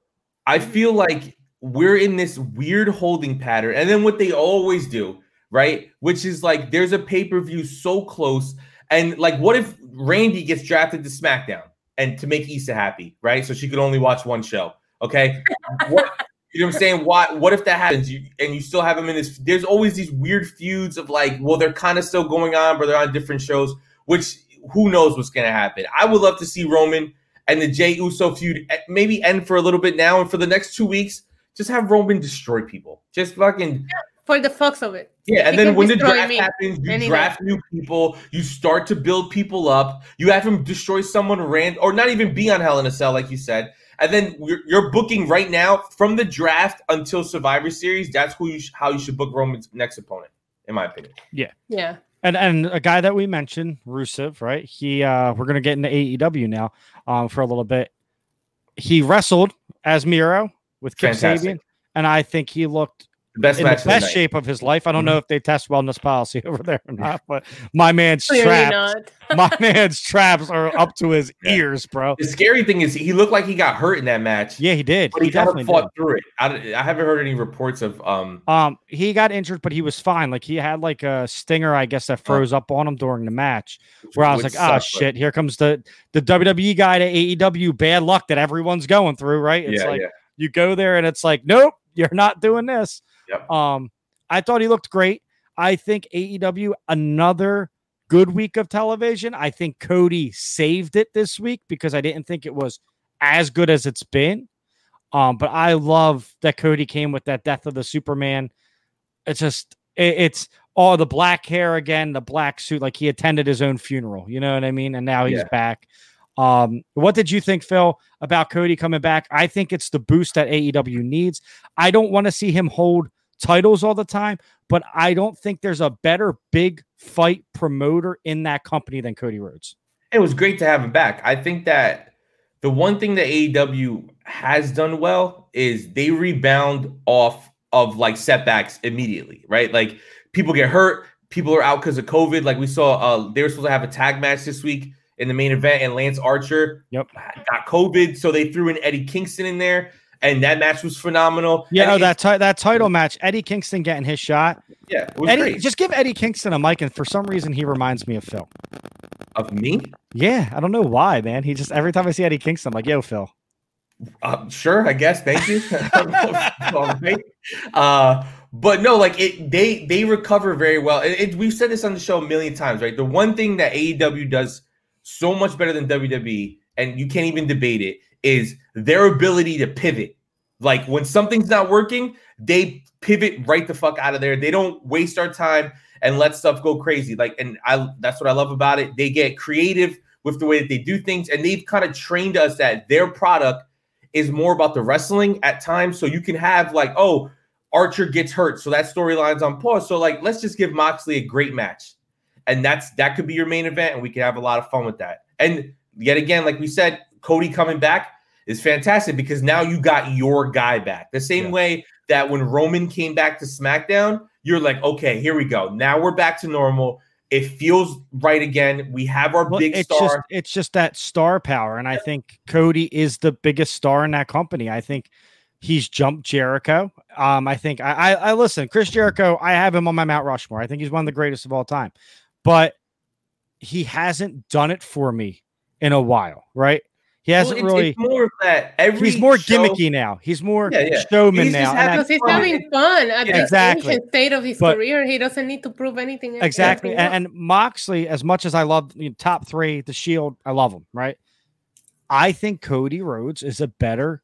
I mm-hmm. feel like we're in this weird holding pattern, and then what they always do, right? Which is like there's a pay per view so close, and like, what if Randy gets drafted to SmackDown and to make Issa happy, right? So she could only watch one show. Okay, what, you know what I'm saying? Why? What if that happens? You, and you still have them in this? There's always these weird feuds of like, well, they're kind of still going on, but they're on different shows. Which who knows what's gonna happen? I would love to see Roman and the Jey Uso feud eh, maybe end for a little bit now, and for the next two weeks, just have Roman destroy people. Just fucking For the fucks of it. yeah. And He then when the draft me happens, you any draft new people. You start to build people up. You have him destroy someone random, or not even be on Hell in a Cell, like you said. And then you're, you're booking right now from the draft until Survivor Series. That's who you sh- how you should book Roman's next opponent, in my opinion. Yeah, yeah. And and a guy that we mentioned, Rusev, right? He uh we're gonna get into AEW now um for a little bit. He wrestled as Miro with Kip Fantastic. Sabian, and I think he looked The best in the match of the best shape of his life. I don't Mhm. know if they test wellness policy over there or not, but my man's Clearly traps, my man's traps are up to his Yeah. ears, bro. The scary thing is he looked like he got hurt in that match. Yeah, he did. But He he, kind definitely of did. fought through it. I, I haven't heard any reports of um Um, he got injured, but he was fine. Like he had like a stinger, I guess, that froze up on him during the match. Where I was which like, oh sucked, but- shit, here comes the the WWE guy to AEW. Bad luck that everyone's going through, right? It's yeah, like yeah. you go there and it's like, nope, you're not doing this. Yep. Um, I thought he looked great. I think AEW another good week of television. I think Cody saved it this week because I didn't think it was as good as it's been. Um, but I love that Cody came with that death of the Superman. It's just it, it's all the black hair again, the black suit, like he attended his own funeral. You know what I mean? And now he's Yeah. back. Um, what did you think, Phil, about Cody coming back? I think it's the boost that AEW needs. I don't want to see him hold titles all the time, but I don't think there's a better big fight promoter in that company than Cody Rhodes. It was great to have him back. I think that the one thing that AEW has done well is they rebound off of like setbacks immediately, right? Like people get hurt, people are out because of COVID. Like we saw, uh, they were supposed to have a tag match this week in the main event, and Lance Archer Yep. got COVID, so they threw in Eddie Kingston in there, and that match was phenomenal. Yeah, that ti- that title match, Eddie Kingston getting his shot. yeah, Eddie, great. just give Eddie Kingston a mic, and for some reason he reminds me of Phil. of me. Yeah, I don't know why, man. He just every time I see Eddie Kingston, I'm like, yo, Phil. Uh, sure, I guess. Thank you. Uh, but no, like it, they they recover very well. It, it, we've said this on the show a million times, right? The one thing that AEW does so much better than WWE, and you can't even debate it, is their ability to pivot. Like when something's not working, they pivot right the fuck out of there. They don't waste our time and let stuff go crazy. Like, and I that's what I love about it. They get creative with the way that they do things, and they've kind of trained us that their product is more about the wrestling at times. So you can have like, oh, Archer gets hurt, so that storyline's on pause. So like, let's just give Moxley a great match, and that's that could be your main event, and we could have a lot of fun with that. And yet again, like we said, Cody coming back is fantastic because now you got your guy back. The same yeah. way that when Roman came back to SmackDown, you're like, okay, here we go. Now we're back to normal. It feels right again. We have our well, big it's star. Just, it's just that star power. And I think Cody is the biggest star in that company. I think he's jumped Jericho. Um, I think I, I, I listen, Chris Jericho, I have him on my Mount Rushmore. I think he's one of the greatest of all time. But he hasn't done it for me in a while, right? He hasn't well, it's, really. It's more of that. Every he's more show, gimmicky now. He's more yeah, yeah. showman he's now. Because he's having fun at yeah. exactly. state of his but, career. He doesn't need to prove anything. Exactly. And, and, Moxley, as much as I love you know, top three, the Shield, I love him. Right. I think Cody Rhodes is a better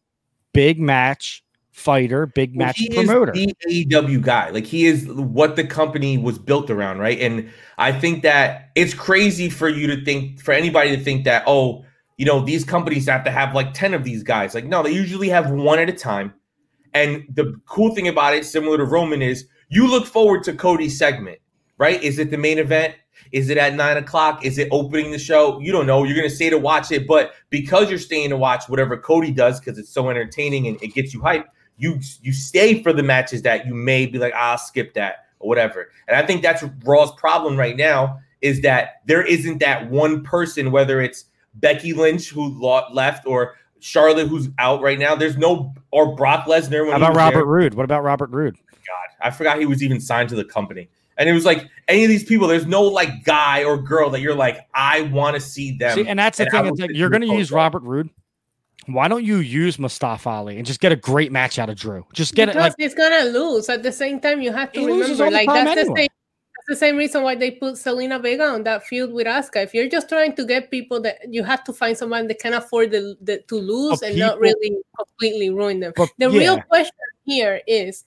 big match fighter, big well, match promoter. the AEW guy. Like he is what the company was built around, right? And I think that it's crazy for you to think, for anybody to think that, oh you know, these companies have to have like 10 of these guys. Like, no, they usually have one at a time. And the cool thing about it, similar to Roman, is you look forward to Cody's segment, right? Is it the main event? Is it at nine o'clock? Is it opening the show? You don't know. You're gonna stay to watch it, but because you're staying to watch whatever Cody does because it's so entertaining and it gets you hyped, you you stay for the matches that you may be like, I'll skip that or whatever. And I think that's Raw's problem right now is that there isn't that one person, whether it's Becky Lynch who left or Charlotte who's out right now. There's no or Brock Lesnar. How about Robert there. Roode? What about Robert Roode? God, I forgot he was even signed to the company. And it was like any of these people, there's no like guy or girl that you're like, I want to see them. See, and that's the and thing. It's like you're going to use Robert Roode. Why don't you use Mustafa Ali and just get a great match out of Drew? Just get because it. Like, he's gonna lose. At the same time, you have to remember, like that's anyway. the same the same reason why they put Zelina Vega on that feud with Asuka. If you're just trying to get people that you have to find someone that can afford the, the to lose and people, not really completely ruin them. But, the yeah. real question here is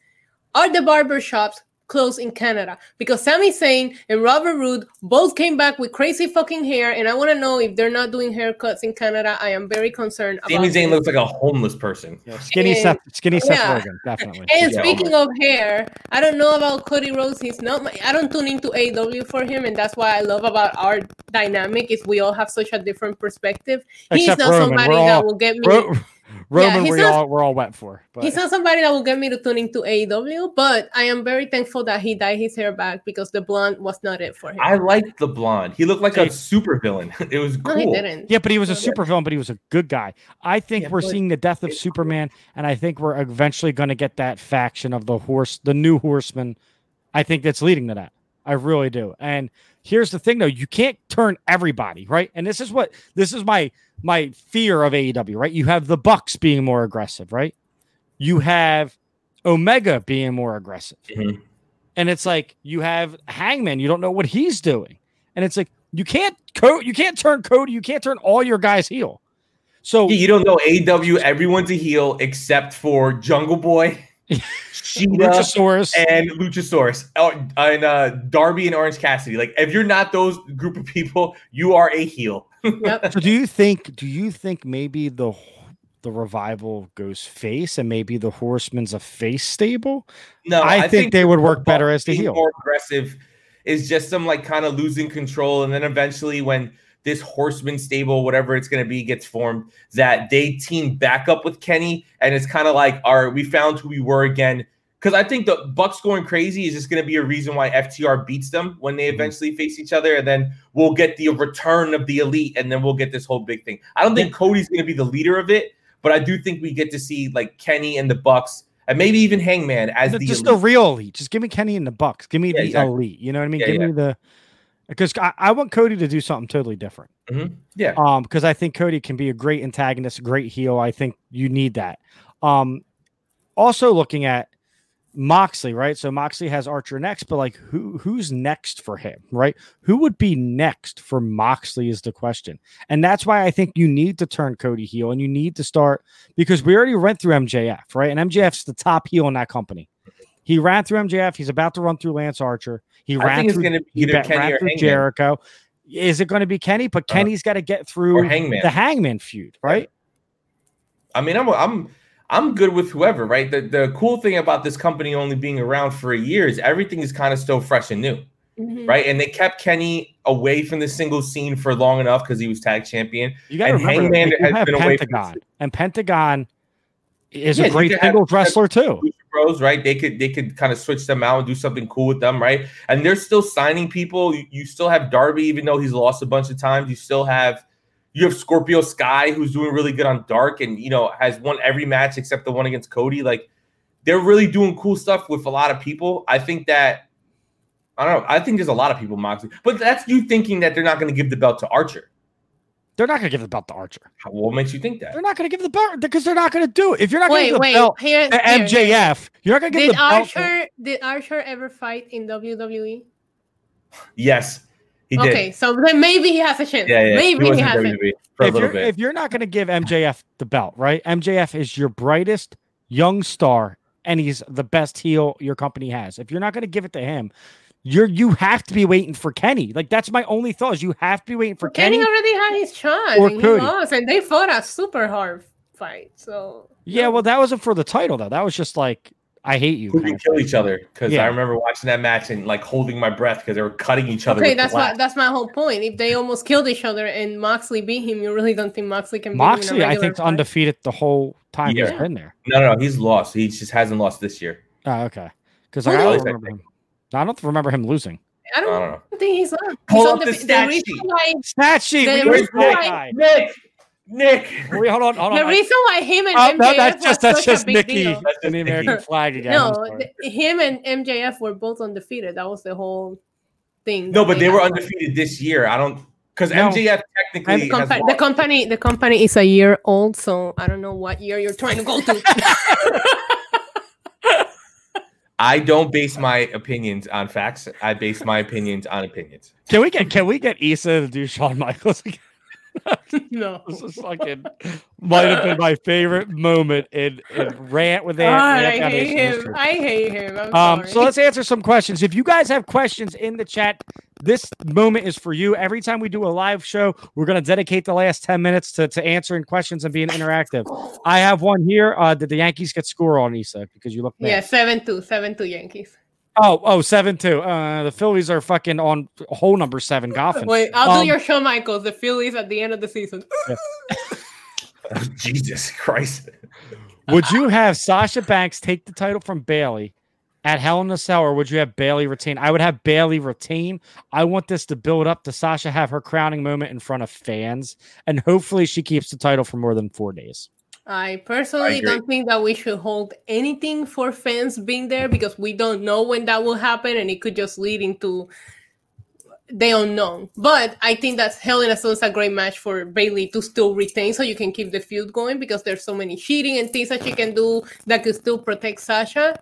are the barber shops close in Canada because Sami Zayn and Robert Roode both came back with crazy fucking hair, and I want to know if they're not doing haircuts in Canada. I am very concerned. Sami Zayn looks like a homeless person. Yeah, skinny and, Seth, skinny Seth yeah. Rogen, definitely. And yeah. speaking of hair, I don't know about Cody Rhodes. He's not. My, I don't tune into AW for him, and that's why I love about our dynamic is we all have such a different perspective. Except He's not Roman. somebody all, that will get me. Ro- Roman, yeah, we're all we're all wet for. But. He's not somebody that will get me to tune into AEW, but I am very thankful that he dyed his hair back because the blonde was not it for him. I liked the blonde. He looked like a super villain. It was cool. No, he didn't. Yeah, but he was a super villain, but he was a good guy. I think yeah, we're seeing the death of Superman, cool. and I think we're eventually going to get that faction of the horse, the new horseman. I think that's leading to that. I really do. And here's the thing, though: you can't turn everybody right. And this is what this is my my fear of AEW, right? You have the Bucks being more aggressive, right? You have Omega being more aggressive. Mm-hmm. And it's like you have Hangman, you don't know what he's doing. And it's like you can't co- you can't turn Cody, you can't turn all your guys heel. So yeah, you don't know AEW, everyone's a heel except for Jungle Boy, Shida, Luchasaurus, and Luchasaurus, oh, and uh, Darby and Orange Cassidy. Like if you're not those group of people, you are a heel. so do you think? Do you think maybe the the revival goes face and maybe the Horsemen's a face stable? No, I, I think, think, they would work better as the heel. More aggressive is just some like kind of losing control, and then eventually when this horseman stable, whatever it's going to be, gets formed, that they team back up with Kenny, and it's kind of like, all right, we found who we were again because I think the Bucks going crazy is just going to be a reason why FTR beats them when they mm-hmm. eventually face each other, and then we'll get the return of the elite, and then we'll get this whole big thing. I don't think Cody's going to be the leader of it, but I do think we get to see like Kenny and the Bucks, and maybe even Hangman as the just elite. the real elite. Just give me Kenny and the Bucks. Give me yeah, the exactly. elite. You know what I mean? Yeah, give yeah. me the. Because I, I want Cody to do something totally different. Yeah. Um, because I think Cody can be a great antagonist, great heel. I think you need that. Um, also looking at Moxley, right? So Moxley has Archer next, but like who who's next for him, right? Who would be next for Moxley is the question. And that's why I think you need to turn Cody heel and you need to start because we already went through MJF, right? And MJF's the top heel in that company. He ran through MJF, he's about to run through Lance Archer. He I ran think it's through, going to be he either ran or through Hangman. Jericho. Is it going to be Kenny? But Uh, Kenny's got to get through Hangman. the Hangman feud, right? I mean, I'm I'm I'm good with whoever, right? The the cool thing about this company only being around for a year is everything is kind of still fresh and new, Mhm. right? And they kept Kenny away from the single scene for long enough because he was tag champion. You got to And remember, Hangman like, has have been away from Pentagon, and Pentagon is Yeah, a great could have- wrestler too. Bros, right? They could they could kind of switch them out and do something cool with them, right? And they're still signing people. You, you still have Darby, even though he's lost a bunch of times. You still have you have Scorpio Sky, who's doing really good on Dark, and you know has won every match except the one against Cody. Like they're really doing cool stuff with a lot of people. I think that I don't know. I think there's a lot of people Moxley, but that's you thinking that they're not going to give the belt to Archer. They're not going to give the belt to Archer. What makes you think that? They're not going to give the belt because they're not going to do it. If you're not going to Wait, give the wait. belt Here, to here, here. MJF, you're not going to give Did the belt. to- Archer did Archer ever fight in? WWE? Yes, he did. Okay, so then maybe he has a chance. Yeah, yeah. Maybe he, was in has it. WWE for a if little you're, bit. if you're not going to give MJF the belt, right? MJF is your brightest young star, and he's the best heel your company has. If you're not going to give it to him, you're you have to be waiting for Kenny. Like that's my only thought is you have to be waiting for Kenny Kenny. already had his chance or and he lost, and they fought a super hard fight. So Yeah, well, that wasn't for the title though. That was just like I hate you. who can kill each other because Yeah. I remember watching that match and like holding my breath because they were cutting each other. okay, that's my that's my whole point. If they almost killed each other and Moxley beat him, you really don't think Moxley can beat him Moxley, I think, fight? undefeated the whole time he's Yeah. been there. No, no, no, he's lost. He just hasn't lost this year. Oh, okay. Because Who I don't remember him. I don't remember him losing. I I don't, don't know. think he's on. Pull he's up on the the, stat reason sheet. why Stat sheet. The we Where's used reason guy. Nick, Nick. Wait, hold on, hold on. the I- reason why him and Oh, MJF no, that's was just that's just a Nikki. That's and the American flag again. No, him and MJF were both undefeated. That was the whole thing. No, but they were had. undefeated this year. I don't because No. MJF technically The, has the company, the company is a year old, so I don't know what year you're trying to go to. I don't base my opinions on facts. I base my opinions on opinions. Can we get can we get Issa to do Shawn Michaels again? no, This is fucking might have been my favorite moment in, in rant with God, Ant. I Rant hate Foundation him. I hate him. I'm Um, sorry. so let's answer some questions. If you guys have questions in the chat, this moment is for you. Every time we do a live show, we're going to dedicate the last 10 minutes to, to answering questions and being interactive. I have one here. Uh, did the Yankees get score on Issa? Because you look mad. yeah, seven two, seven two Yankees. Oh, oh, seven two. Uh, the Phillies are fucking on hole number seven golfing. Wait, I'll Um, do your show, Michaels, the Phillies at the end of the season. Jesus Christ. Would you have Sasha Banks take the title from Bayley at Hell in a Cell, or would you have Bayley retain? I would have Bayley retain. I want this to build up to Sasha have her crowning moment in front of fans, and hopefully she keeps the title for more than four days. I personally agree. don't think that we should hold anything for fans being there because we don't know when that will happen and it could just lead into the unknown. But I think that Hell in a Cell is a great match for Bayley to still retain so you can keep the feud going because there's so many cheating and things that she can do that could still protect Sasha.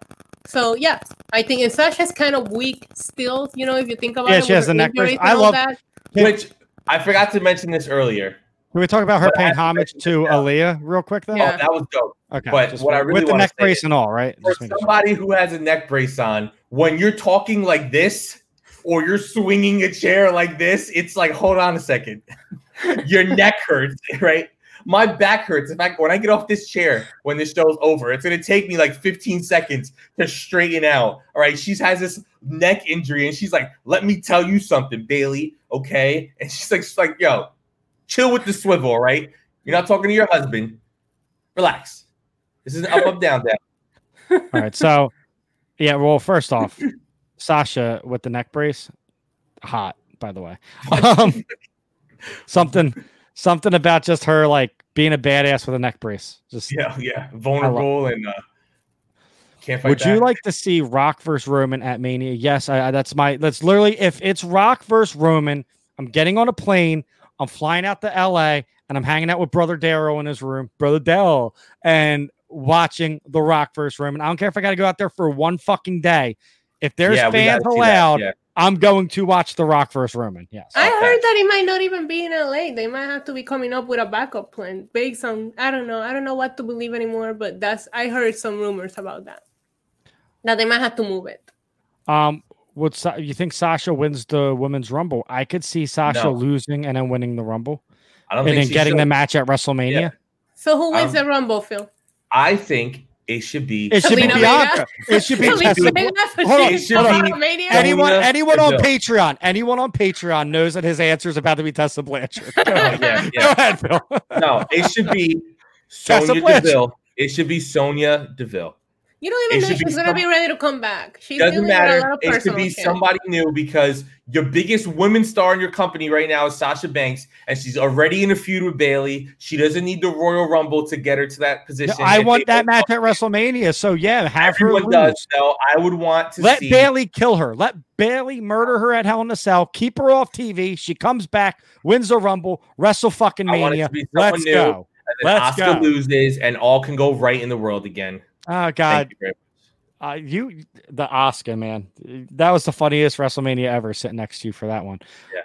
So yeah, I think and Sasha's kind of weak still, you know, if you think about Yeah, it. she has her the neck brace. I love- that. Which I forgot to mention this earlier. Can we talk about her But paying homage to now. Aaliyah real quick, though? Oh, yeah. Oh, that was dope. Okay, but just what I with- really with the neck brace is- and all, right? For Just making sure. somebody who has a neck brace on, when you're talking like this or you're swinging a chair like this, it's like, hold on a second. Your neck hurts, right? My back hurts. In fact, when I get off this chair, when this show's over, it's gonna take me like 15 seconds to straighten out. All right. She has this neck injury, and she's like, let me tell you something, Bayley. Okay. And she's like, she's like, yo, chill with the swivel, all right? You're not talking to your husband. Relax. This is an up, up, down, down. All right, so yeah, well, first off, Sasha with the neck brace, hot, by the way. Um, something, something about just her like being a badass with a neck brace. Just Yeah, yeah, vulnerable and uh, Can't Would you like to see Rock versus Roman at Mania? Yes, I, I- that's my. That's literally if it's Rock versus Roman, I'm getting on a plane, I'm flying out to LA, and I'm hanging out with Brother Darrow in his room, Brother Darrow, and watching The Rock versus Roman. I don't care if I got to go out there for one fucking day. If there's Yeah, fans gotta see that, allowed, yeah. I'm going to watch The Rock versus Roman. Yes. I Okay. heard that it might not even be in LA. They might have to be coming up with a backup plan based on I don't know. I don't know what to believe anymore, but that's I heard some rumors about that. That they might have to move it. Um, would Sa- you think Sasha wins the women's rumble? I could see Sasha No. losing and then winning the rumble, I don't and think then getting should. the match at WrestleMania. Yeah. So who wins Um, the Rumble, Phil? I think it should be. It should be Bianca. Vega? It should be Zelina Tessa. Vega Hold on, She- it should be- Anyone, anyone on Patreon, anyone on Patreon knows that his answer is about to be Tessa Blanchard. Go ahead, yeah, Go ahead, Phil. No, it should be Sonya Deville. It should be Sonya Deville. You don't It even know if she's gonna be ready to come back. She's Doesn't dealing a matter. lot of It should be shit. somebody new because your biggest women star in your company right now is Sasha Banks, and she's already in a feud with Bayley. She doesn't need the Royal Rumble to get her to that position. I If want that match at WrestleMania. So yeah, have her Everyone lose. does, though. I would want to Let see. Bayley kill her. Let Bayley murder her at Hell in a Cell. Keep her off TV. She comes back, wins the Rumble, Wrestle fucking I want it Mania. to be Let's new. go. and then let's Asuka go. loses, and all can go right in the world again. Oh God, you uh, you the Oscar man. That was the funniest WrestleMania ever. Sitting next to you for that one.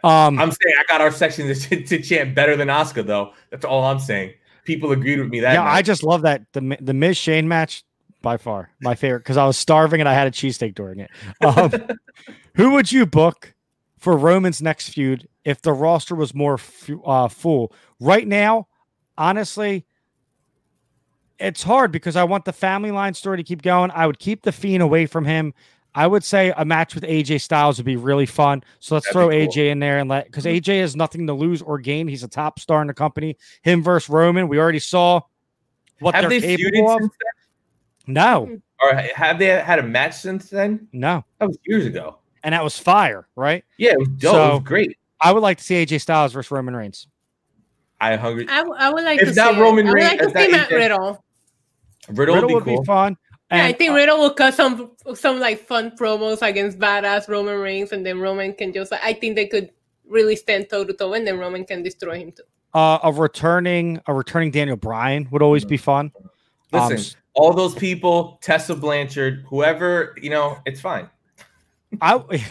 Um, I'm saying I got our section to, to chant better than Oscar, though. That's all I'm saying. People agreed with me that yeah, night. I just love that the the Miz Shane match by far my favorite because I was starving and I had a cheesesteak during it. Um, who would you book for Roman's next feud if the roster was more fu- uh, full? Right now, honestly, it's hard because I want the family line story to keep going. I would keep the Fiend away from him. I would say a match with AJ Styles would be really fun. So let's That'd throw be cool. AJ in there and let because mm-hmm. AJ has nothing to lose or gain. He's a top star in the company. Him versus Roman. We already saw what have they're they capable of. No, mm-hmm. Or have they had a match since then? no, That was years ago. and that was fire, right? Yeah, it was dope. it So- was great. I would like to see AJ Styles versus Roman Reigns. I hungry. I, w- I would like If to not see Roman it. I would like to that see Matt AJ Riddle. Riddle, Riddle would would be cool. be fun. Yeah, I think uh, Riddle will cut some some like fun promos against badass Roman Reigns, and then Roman can just. I think they could really stand toe to toe, and then Roman can destroy him too. uh, a returning a returning Daniel Bryan would always be fun. Um, Listen, all those people, Tessa Blanchard, whoever, you know, it's fine. I,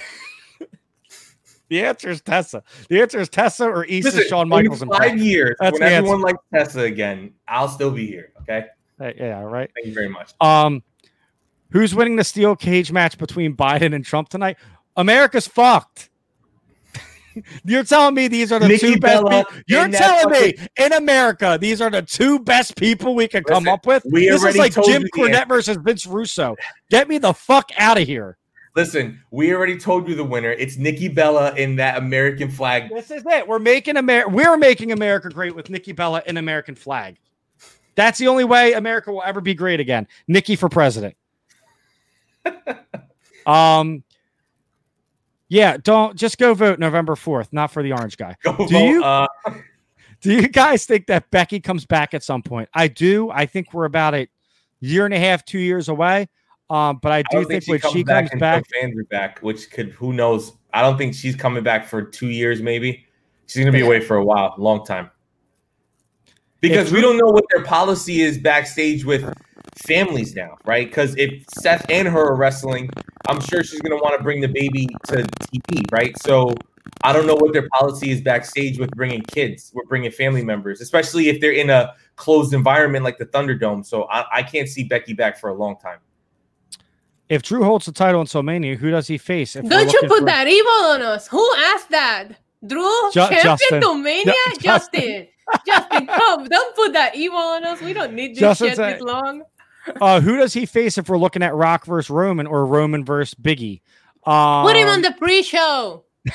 the answer is Tessa. The answer is Tessa or Issa Listen, Shawn Michaels. and five years, That's when the everyone likes Tessa again, I'll still be here. Okay. Yeah, right. Thank you very much. Um, who's winning the steel cage match between Biden and Trump tonight? America's fucked. You're telling me these are the Nikki two best. Bella pe- You're in that telling me in America these are the two best people we could come up with. we this is like told Jim you Cornette versus Vince Russo. Get me the fuck out of here. Listen, we already told you the winner. It's Nikki Bella in that American flag. This is it. We're making America. We're making America great with Nikki Bella and American flag. That's the only way America will ever be great again. Nikki for president. um. Yeah, don't just go vote November fourth, not for the orange guy. Go Do vote, you- uh, Do you guys think that Becky comes back at some point? I do. I think we're about a year and a half, two years away. Um, but I I do don't think, think, when she comes she back comes back, fans are back, which could who knows? I don't think she's coming back for two years. Maybe she's gonna be away for a while, long time. Because we don't know what their policy is backstage with families now, right? Because if Seth and her are wrestling, I'm sure she's gonna want to bring the baby to TP, right? So I don't know what their policy is backstage with bringing kids, with bringing family members, especially if they're in a closed environment like the Thunderdome. So I, I can't see Becky back for a long time. if Drew holds the title in SumMania, who does he face? If Don't you put for- that evil on us? Who asked that? Drew, Ju- champion Justin. to Mania? Justin. Justin. Justin, come. Don't put that evil on us. We don't need this Justin shit said- this long. Uh, who does he face if we're looking at Rock versus Roman or Roman versus Biggie? Um, Put him on the pre-show.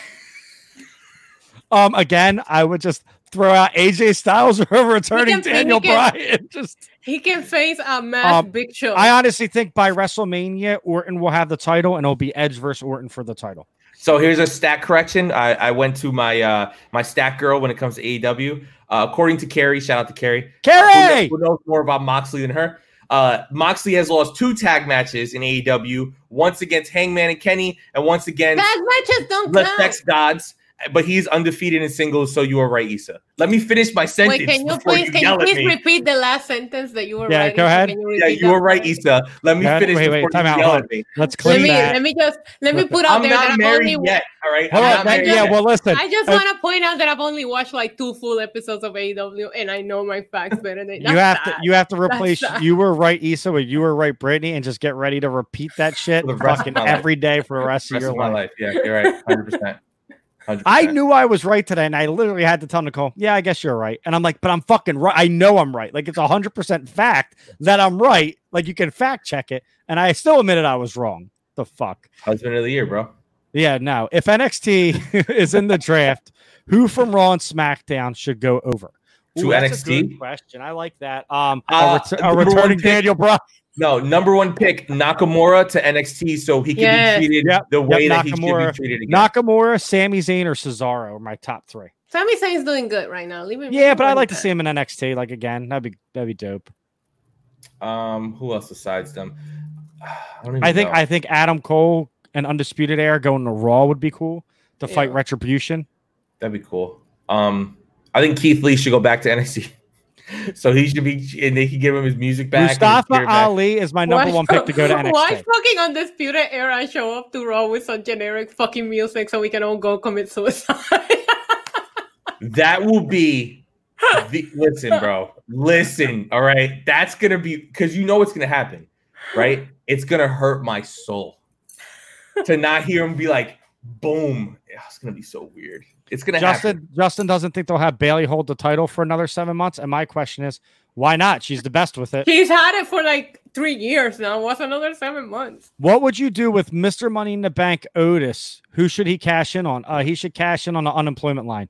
Um, again, I would just throw out AJ Styles or returning can- Daniel he can- Bryan. Just, He can face a mass Um, big show. I honestly think by WrestleMania, Orton will have the title, and it'll be Edge versus Orton for the title. So here's a stat correction. I, I went to my uh, my stat girl when it comes to AEW. Uh, according to Carrie, shout out to Carrie. Carrie! Who knows, who knows more about Moxley than her? Uh, Moxley has lost two tag matches in AEW, once against Hangman and Kenny, and once again, Tag matches don't the count. Sex Gods. But he's undefeated in singles, so you are right, Issa. Let me finish my sentence Wait, can you please you can you please repeat the last sentence that you were right? Yeah, writing? go ahead. Can Yeah, you were right, for? Issa. Let me Wait, finish wait, wait, time out, hold. Let's Let clean me that. let me just let me put out I'm there that not I've married only yet. All right, Hold I'm not that- yeah, well, listen. I just uh, want to point out that I've only watched like two full episodes of AEW, and I know my facts better than you have to you have to replace you were right Issa with you were right Brittany and just get ready to repeat that shit For the rest of fucking every day for the rest, rest of of your life. life. Yeah, you're right. 100%. 100%. I knew I was right today and I literally had to tell Nicole, yeah, I guess you're right. And I'm like, but I'm fucking right. I know I'm right. Like it's a hundred percent fact that I'm right. Like you can fact check it. And I still admitted I was wrong. The fuck. husband of the year, bro. Yeah, no. If NXT is in the draft, who from Raw and SmackDown should go over? To that's a good NXT? question. I like that. Um, Uh, a, ret- a returning Daniel Bryan. No, number one pick Nakamura to NXT, so he can Yes. be treated Yep, the yep, way that he should Nakamura. be treated again. Nakamura, Sami Zayn, or Cesaro are my top three. Sami Zayn's doing good right now. Leave him. Yeah, but I'd like to see him in NXT. Like again, that'd be that'd be dope. um, who else besides them? I, I think know. I think Adam Cole and Undisputed Era going to Raw would be cool to fight Retribution. that'd be cool. Um, I think Keith Lee should go back to NXT, so he should be, and they could give him his music back. Mustafa gear back. Ali is my number Why- one pick to go to NXT. Why fucking Undisputed Era show up to Raw with some generic fucking music so we can all go commit suicide? That will be. The, listen, bro. Listen. All right. That's gonna be because you know what's gonna happen, right? It's gonna hurt my soul to not hear him be like, "Boom." Yeah, It's gonna be so weird. It's gonna happen. Justin Justin doesn't think they'll have Bayley hold the title for another seven months. And my question is, why not? She's the best with it. He's had it for like three years now. What's another seven months? What would you do with Mr. Money in the Bank Otis? Who should he cash in on? Uh, he should cash in on the unemployment line.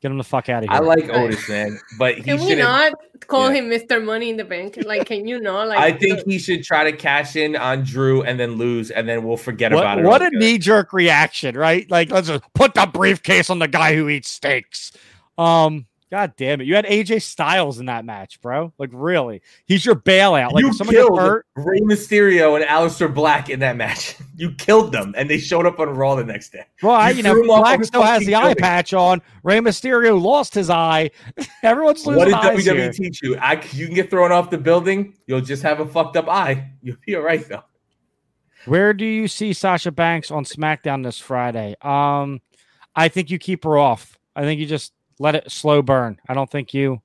Get him the fuck out of here. I like Otis, man, but he Can we should. not call yeah. him Mr. Money in the Bank? Like, can you not? Like, I think he should try to cash in on Drew and then lose, and then we'll forget what, about it. what a knee jerk reaction, right? Like, let's just put the briefcase on the guy who eats steaks. Um, god damn it, you had AJ Styles in that match, bro. Like, really? He's your bailout. Like, you someone gets killed hurt, Rey Mysterio and Aleister Black in that match. You killed them, and they showed up on Raw the next day. well, I, you you know, threw him off Black still has the eye patch on. Rey Mysterio lost his eye. Everyone's losing eyes. What did eyes WWE here. teach you? I, you can get thrown off the building. You'll just have a fucked up eye. You'll be all right though. Where do you see Sasha Banks on SmackDown this Friday? Um, I think you keep her off. I think you just let it slow burn. I don't think you.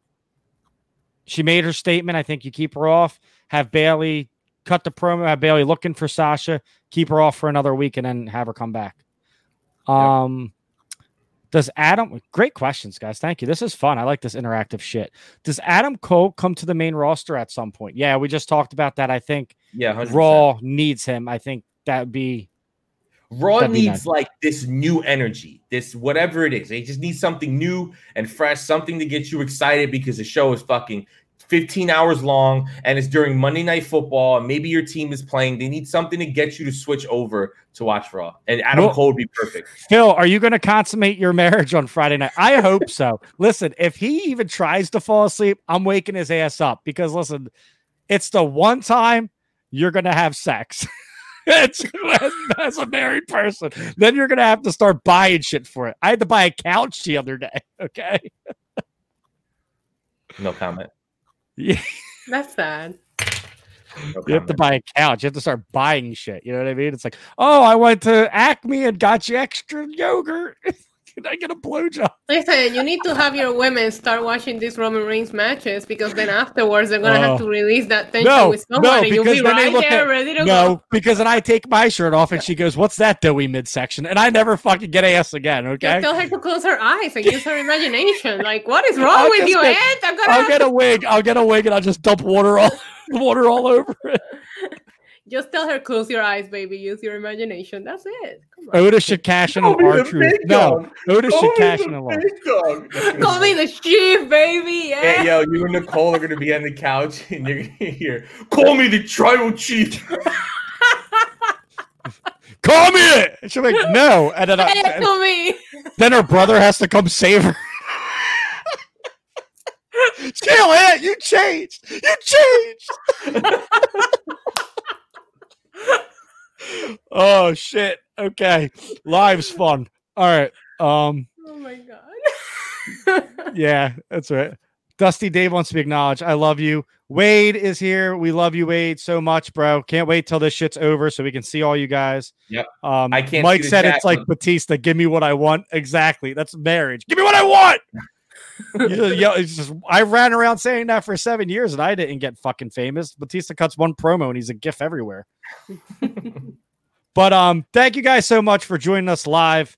She made her statement. I think you keep her off. Have Bayley cut the promo. Have Bayley looking for Sasha. Keep her off for another week and then have her come back. Um, does Adam? Great questions, guys. Thank you. This is fun. I like this interactive shit. Does Adam Cole come to the main roster at some point? Yeah, we just talked about that. I think Yeah, 100%. Raw needs him. I think that would be Raw needs nice. like this new energy, this whatever it is. They just need something new and fresh, something to get you excited because the show is fucking 15 hours long and it's during Monday Night Football and maybe your team is playing. They need something to get you to switch over to watch Raw. And Adam Well- Cole would be perfect. Phil. Are you going to consummate your marriage on Friday night? I hope so. Listen, if he even tries to fall asleep, I'm waking his ass up because listen, it's the one time you're going to have sex. it's as a married person. Then you're going to have to start buying shit for it. I had to buy a couch the other day. Okay. No comment. Yeah. That's sad. No You have to buy a couch. You have to start buying shit. You know what I mean? It's like, oh, I went to Acme and got you extra yogurt. Can I get a blowjob? Listen, you need to have your women start watching these Roman Reigns matches because then afterwards they're gonna Oh. have to release that tension No, with no, someone, you'll be right look there at- ready to No, go. because then I take my shirt off and she goes, "What's that doughy midsection?" And I never fucking get ass again. Okay, Just tell her to close her eyes and use her imagination. Like, what is wrong I'll with you, get- Ed? I'm gonna I'll get to- a wig. I'll get a wig and I'll just dump water all water all over it. Just tell her, close your eyes, baby. Use your imagination. That's it. Come on. Otis should cash in on Call me our the truth. No, dog. Otis Call should cash in on our. Call me the chief, baby. Yeah. Hey, yo, you and Nicole are gonna be on the couch and you're gonna hear, call me the tribal chief. Call me it. She'll like, no, and then, Say it I, to me. then her brother has to come save her. chill, Ant. You changed. You changed. Oh shit. Okay. Live's fun. All right. Um, Oh my god. yeah, that's right. Dusty Dave wants to be acknowledged. I love you. Wade is here. We love you, Wade, so much, bro. Can't wait till this shit's over so we can see all you guys. Yep. Um, I can't Mike said it's like Batista. Give me what I want. Exactly. That's marriage. Give me what I want. You- it's just, I ran around saying that for seven years and I didn't get fucking famous. Batista cuts one promo and he's a gif everywhere. but um, thank you guys so much for joining us live.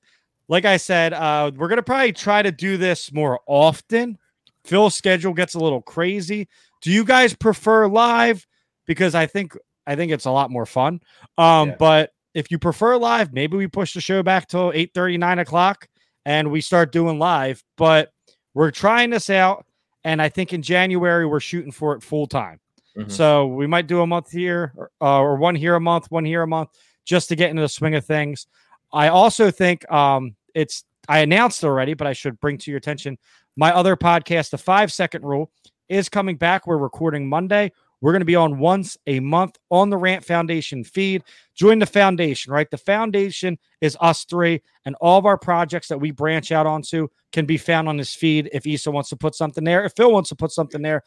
Like I said, uh, we're gonna probably try to do this more often. Phil's schedule gets a little crazy. Do you guys prefer live? Because I think I think it's a lot more fun. Um, Yeah. but if you prefer live, maybe we push the show back till 8 9 o'clock and we start doing live. But we're trying this out, and I think in January we're shooting for it full time. Mhm. So we might do a month here, or, uh, or one here a month, one here a month, just to get into the swing of things. I also think um, it's I announced already, but I should bring to your attention my other podcast, the Five Second Rule, is coming back. We're recording Monday. We're going to be on once a month on the Rant Foundation feed. Join the foundation, right? The foundation is us three, and all of our projects that we branch out onto can be found on this feed. If Issa wants to put something there, if Phil wants to put something there,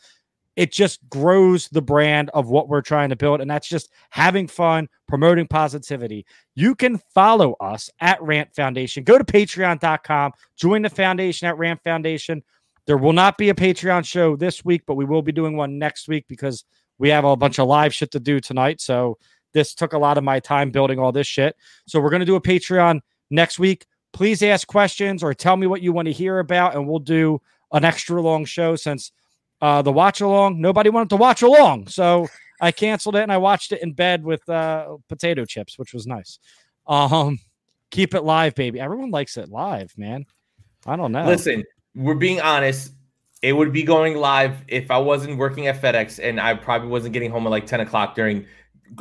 it just grows the brand of what we're trying to build. And that's just having fun, promoting positivity. You can follow us at Rant Foundation. Go to patreon.com, join the foundation at Rant Foundation. There will not be a Patreon show this week, but we will be doing one next week because we have a bunch of live shit to do tonight. So this took a lot of my time building all this shit. So we're going to do a Patreon next week. Please ask questions or tell me what you want to hear about, and we'll do an extra long show since uh, the watch along. Nobody wanted to watch along, so I canceled it and I watched it in bed with uh, potato chips, which was nice. Um, keep it live, baby. Everyone likes it live, man. I don't know. Listen, we're being honest. It would be going live if I wasn't working at FedEx and I probably wasn't getting home at like 10 o'clock during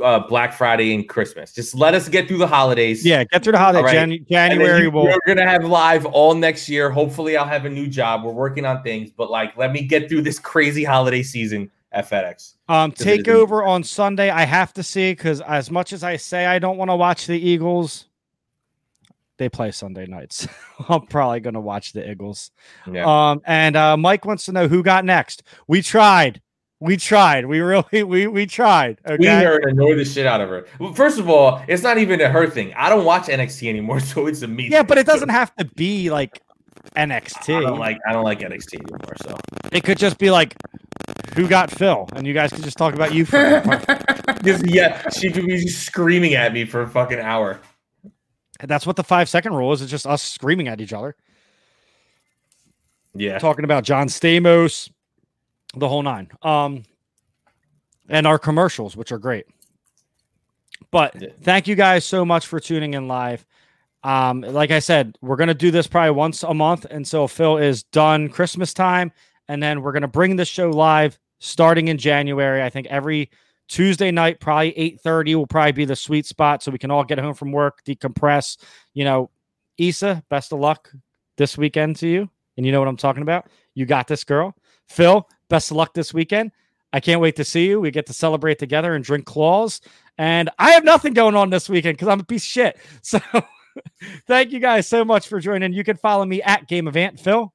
uh, Black Friday and Christmas. Just let us get through the holidays. yeah, get through the holidays. Right. Jan- January you- We're gonna have live all next year. Hopefully, I'll have a new job. We're working on things, but like, let me get through this crazy holiday season at FedEx. Um, takeover on Sunday. I have to see because as much as I say I don't want to watch the Eagles, they play Sunday nights. I'm probably gonna watch the Eagles. Yeah. Um, and uh, Mike wants to know who got next. We tried. We tried. We really we we tried. Okay. We heard annoy the shit out of her. Well, first of all, it's not even a her thing. I don't watch NXT anymore, so it's a me. yeah, but it doesn't have to be like NXT. I don't like I don't like NXT anymore. So it could just be like who got Phil, and you guys could just talk about you. For yeah, she could be screaming at me for a fucking hour. That's what the five second rule is. It's just us screaming at each other. Yeah. talking about John Stamos, the whole nine. Um, and our commercials, which are great. But Yeah. thank you guys so much for tuning in live. Um, like I said, we're gonna do this probably once a month until Phil is done Christmas time, and then we're gonna bring the show live starting in January. I think every Tuesday night, probably eight thirty, will probably be the sweet spot, so we can all get home from work, decompress. You know, Issa, best of luck this weekend to you, and you know what I'm talking about. You got this, girl. Phil, best of luck this weekend. I can't wait to see you. We get to celebrate together and drink claws. And I have nothing going on this weekend because I'm a piece of shit. So thank you guys so much for joining. You can follow me at Game of Ant Phil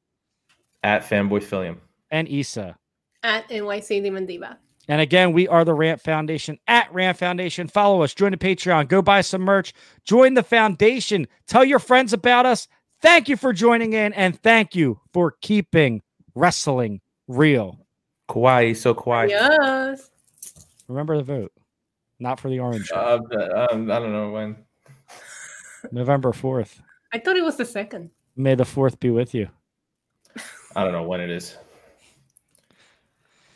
At Fanboy Philium. and Issa. At NYC Demon Diva. And again, we are the Rant Foundation at Rant Foundation. Follow us, join the Patreon, go buy some merch, join the foundation, tell your friends about us. Thank you for joining in, and thank you for keeping wrestling real. Kawaii, so kawaii. Yes. Remember the vote, not for the orange. Uh, um, I don't know when. November 4th. I thought it was the second. May the 4th be with you. I don't know when it is.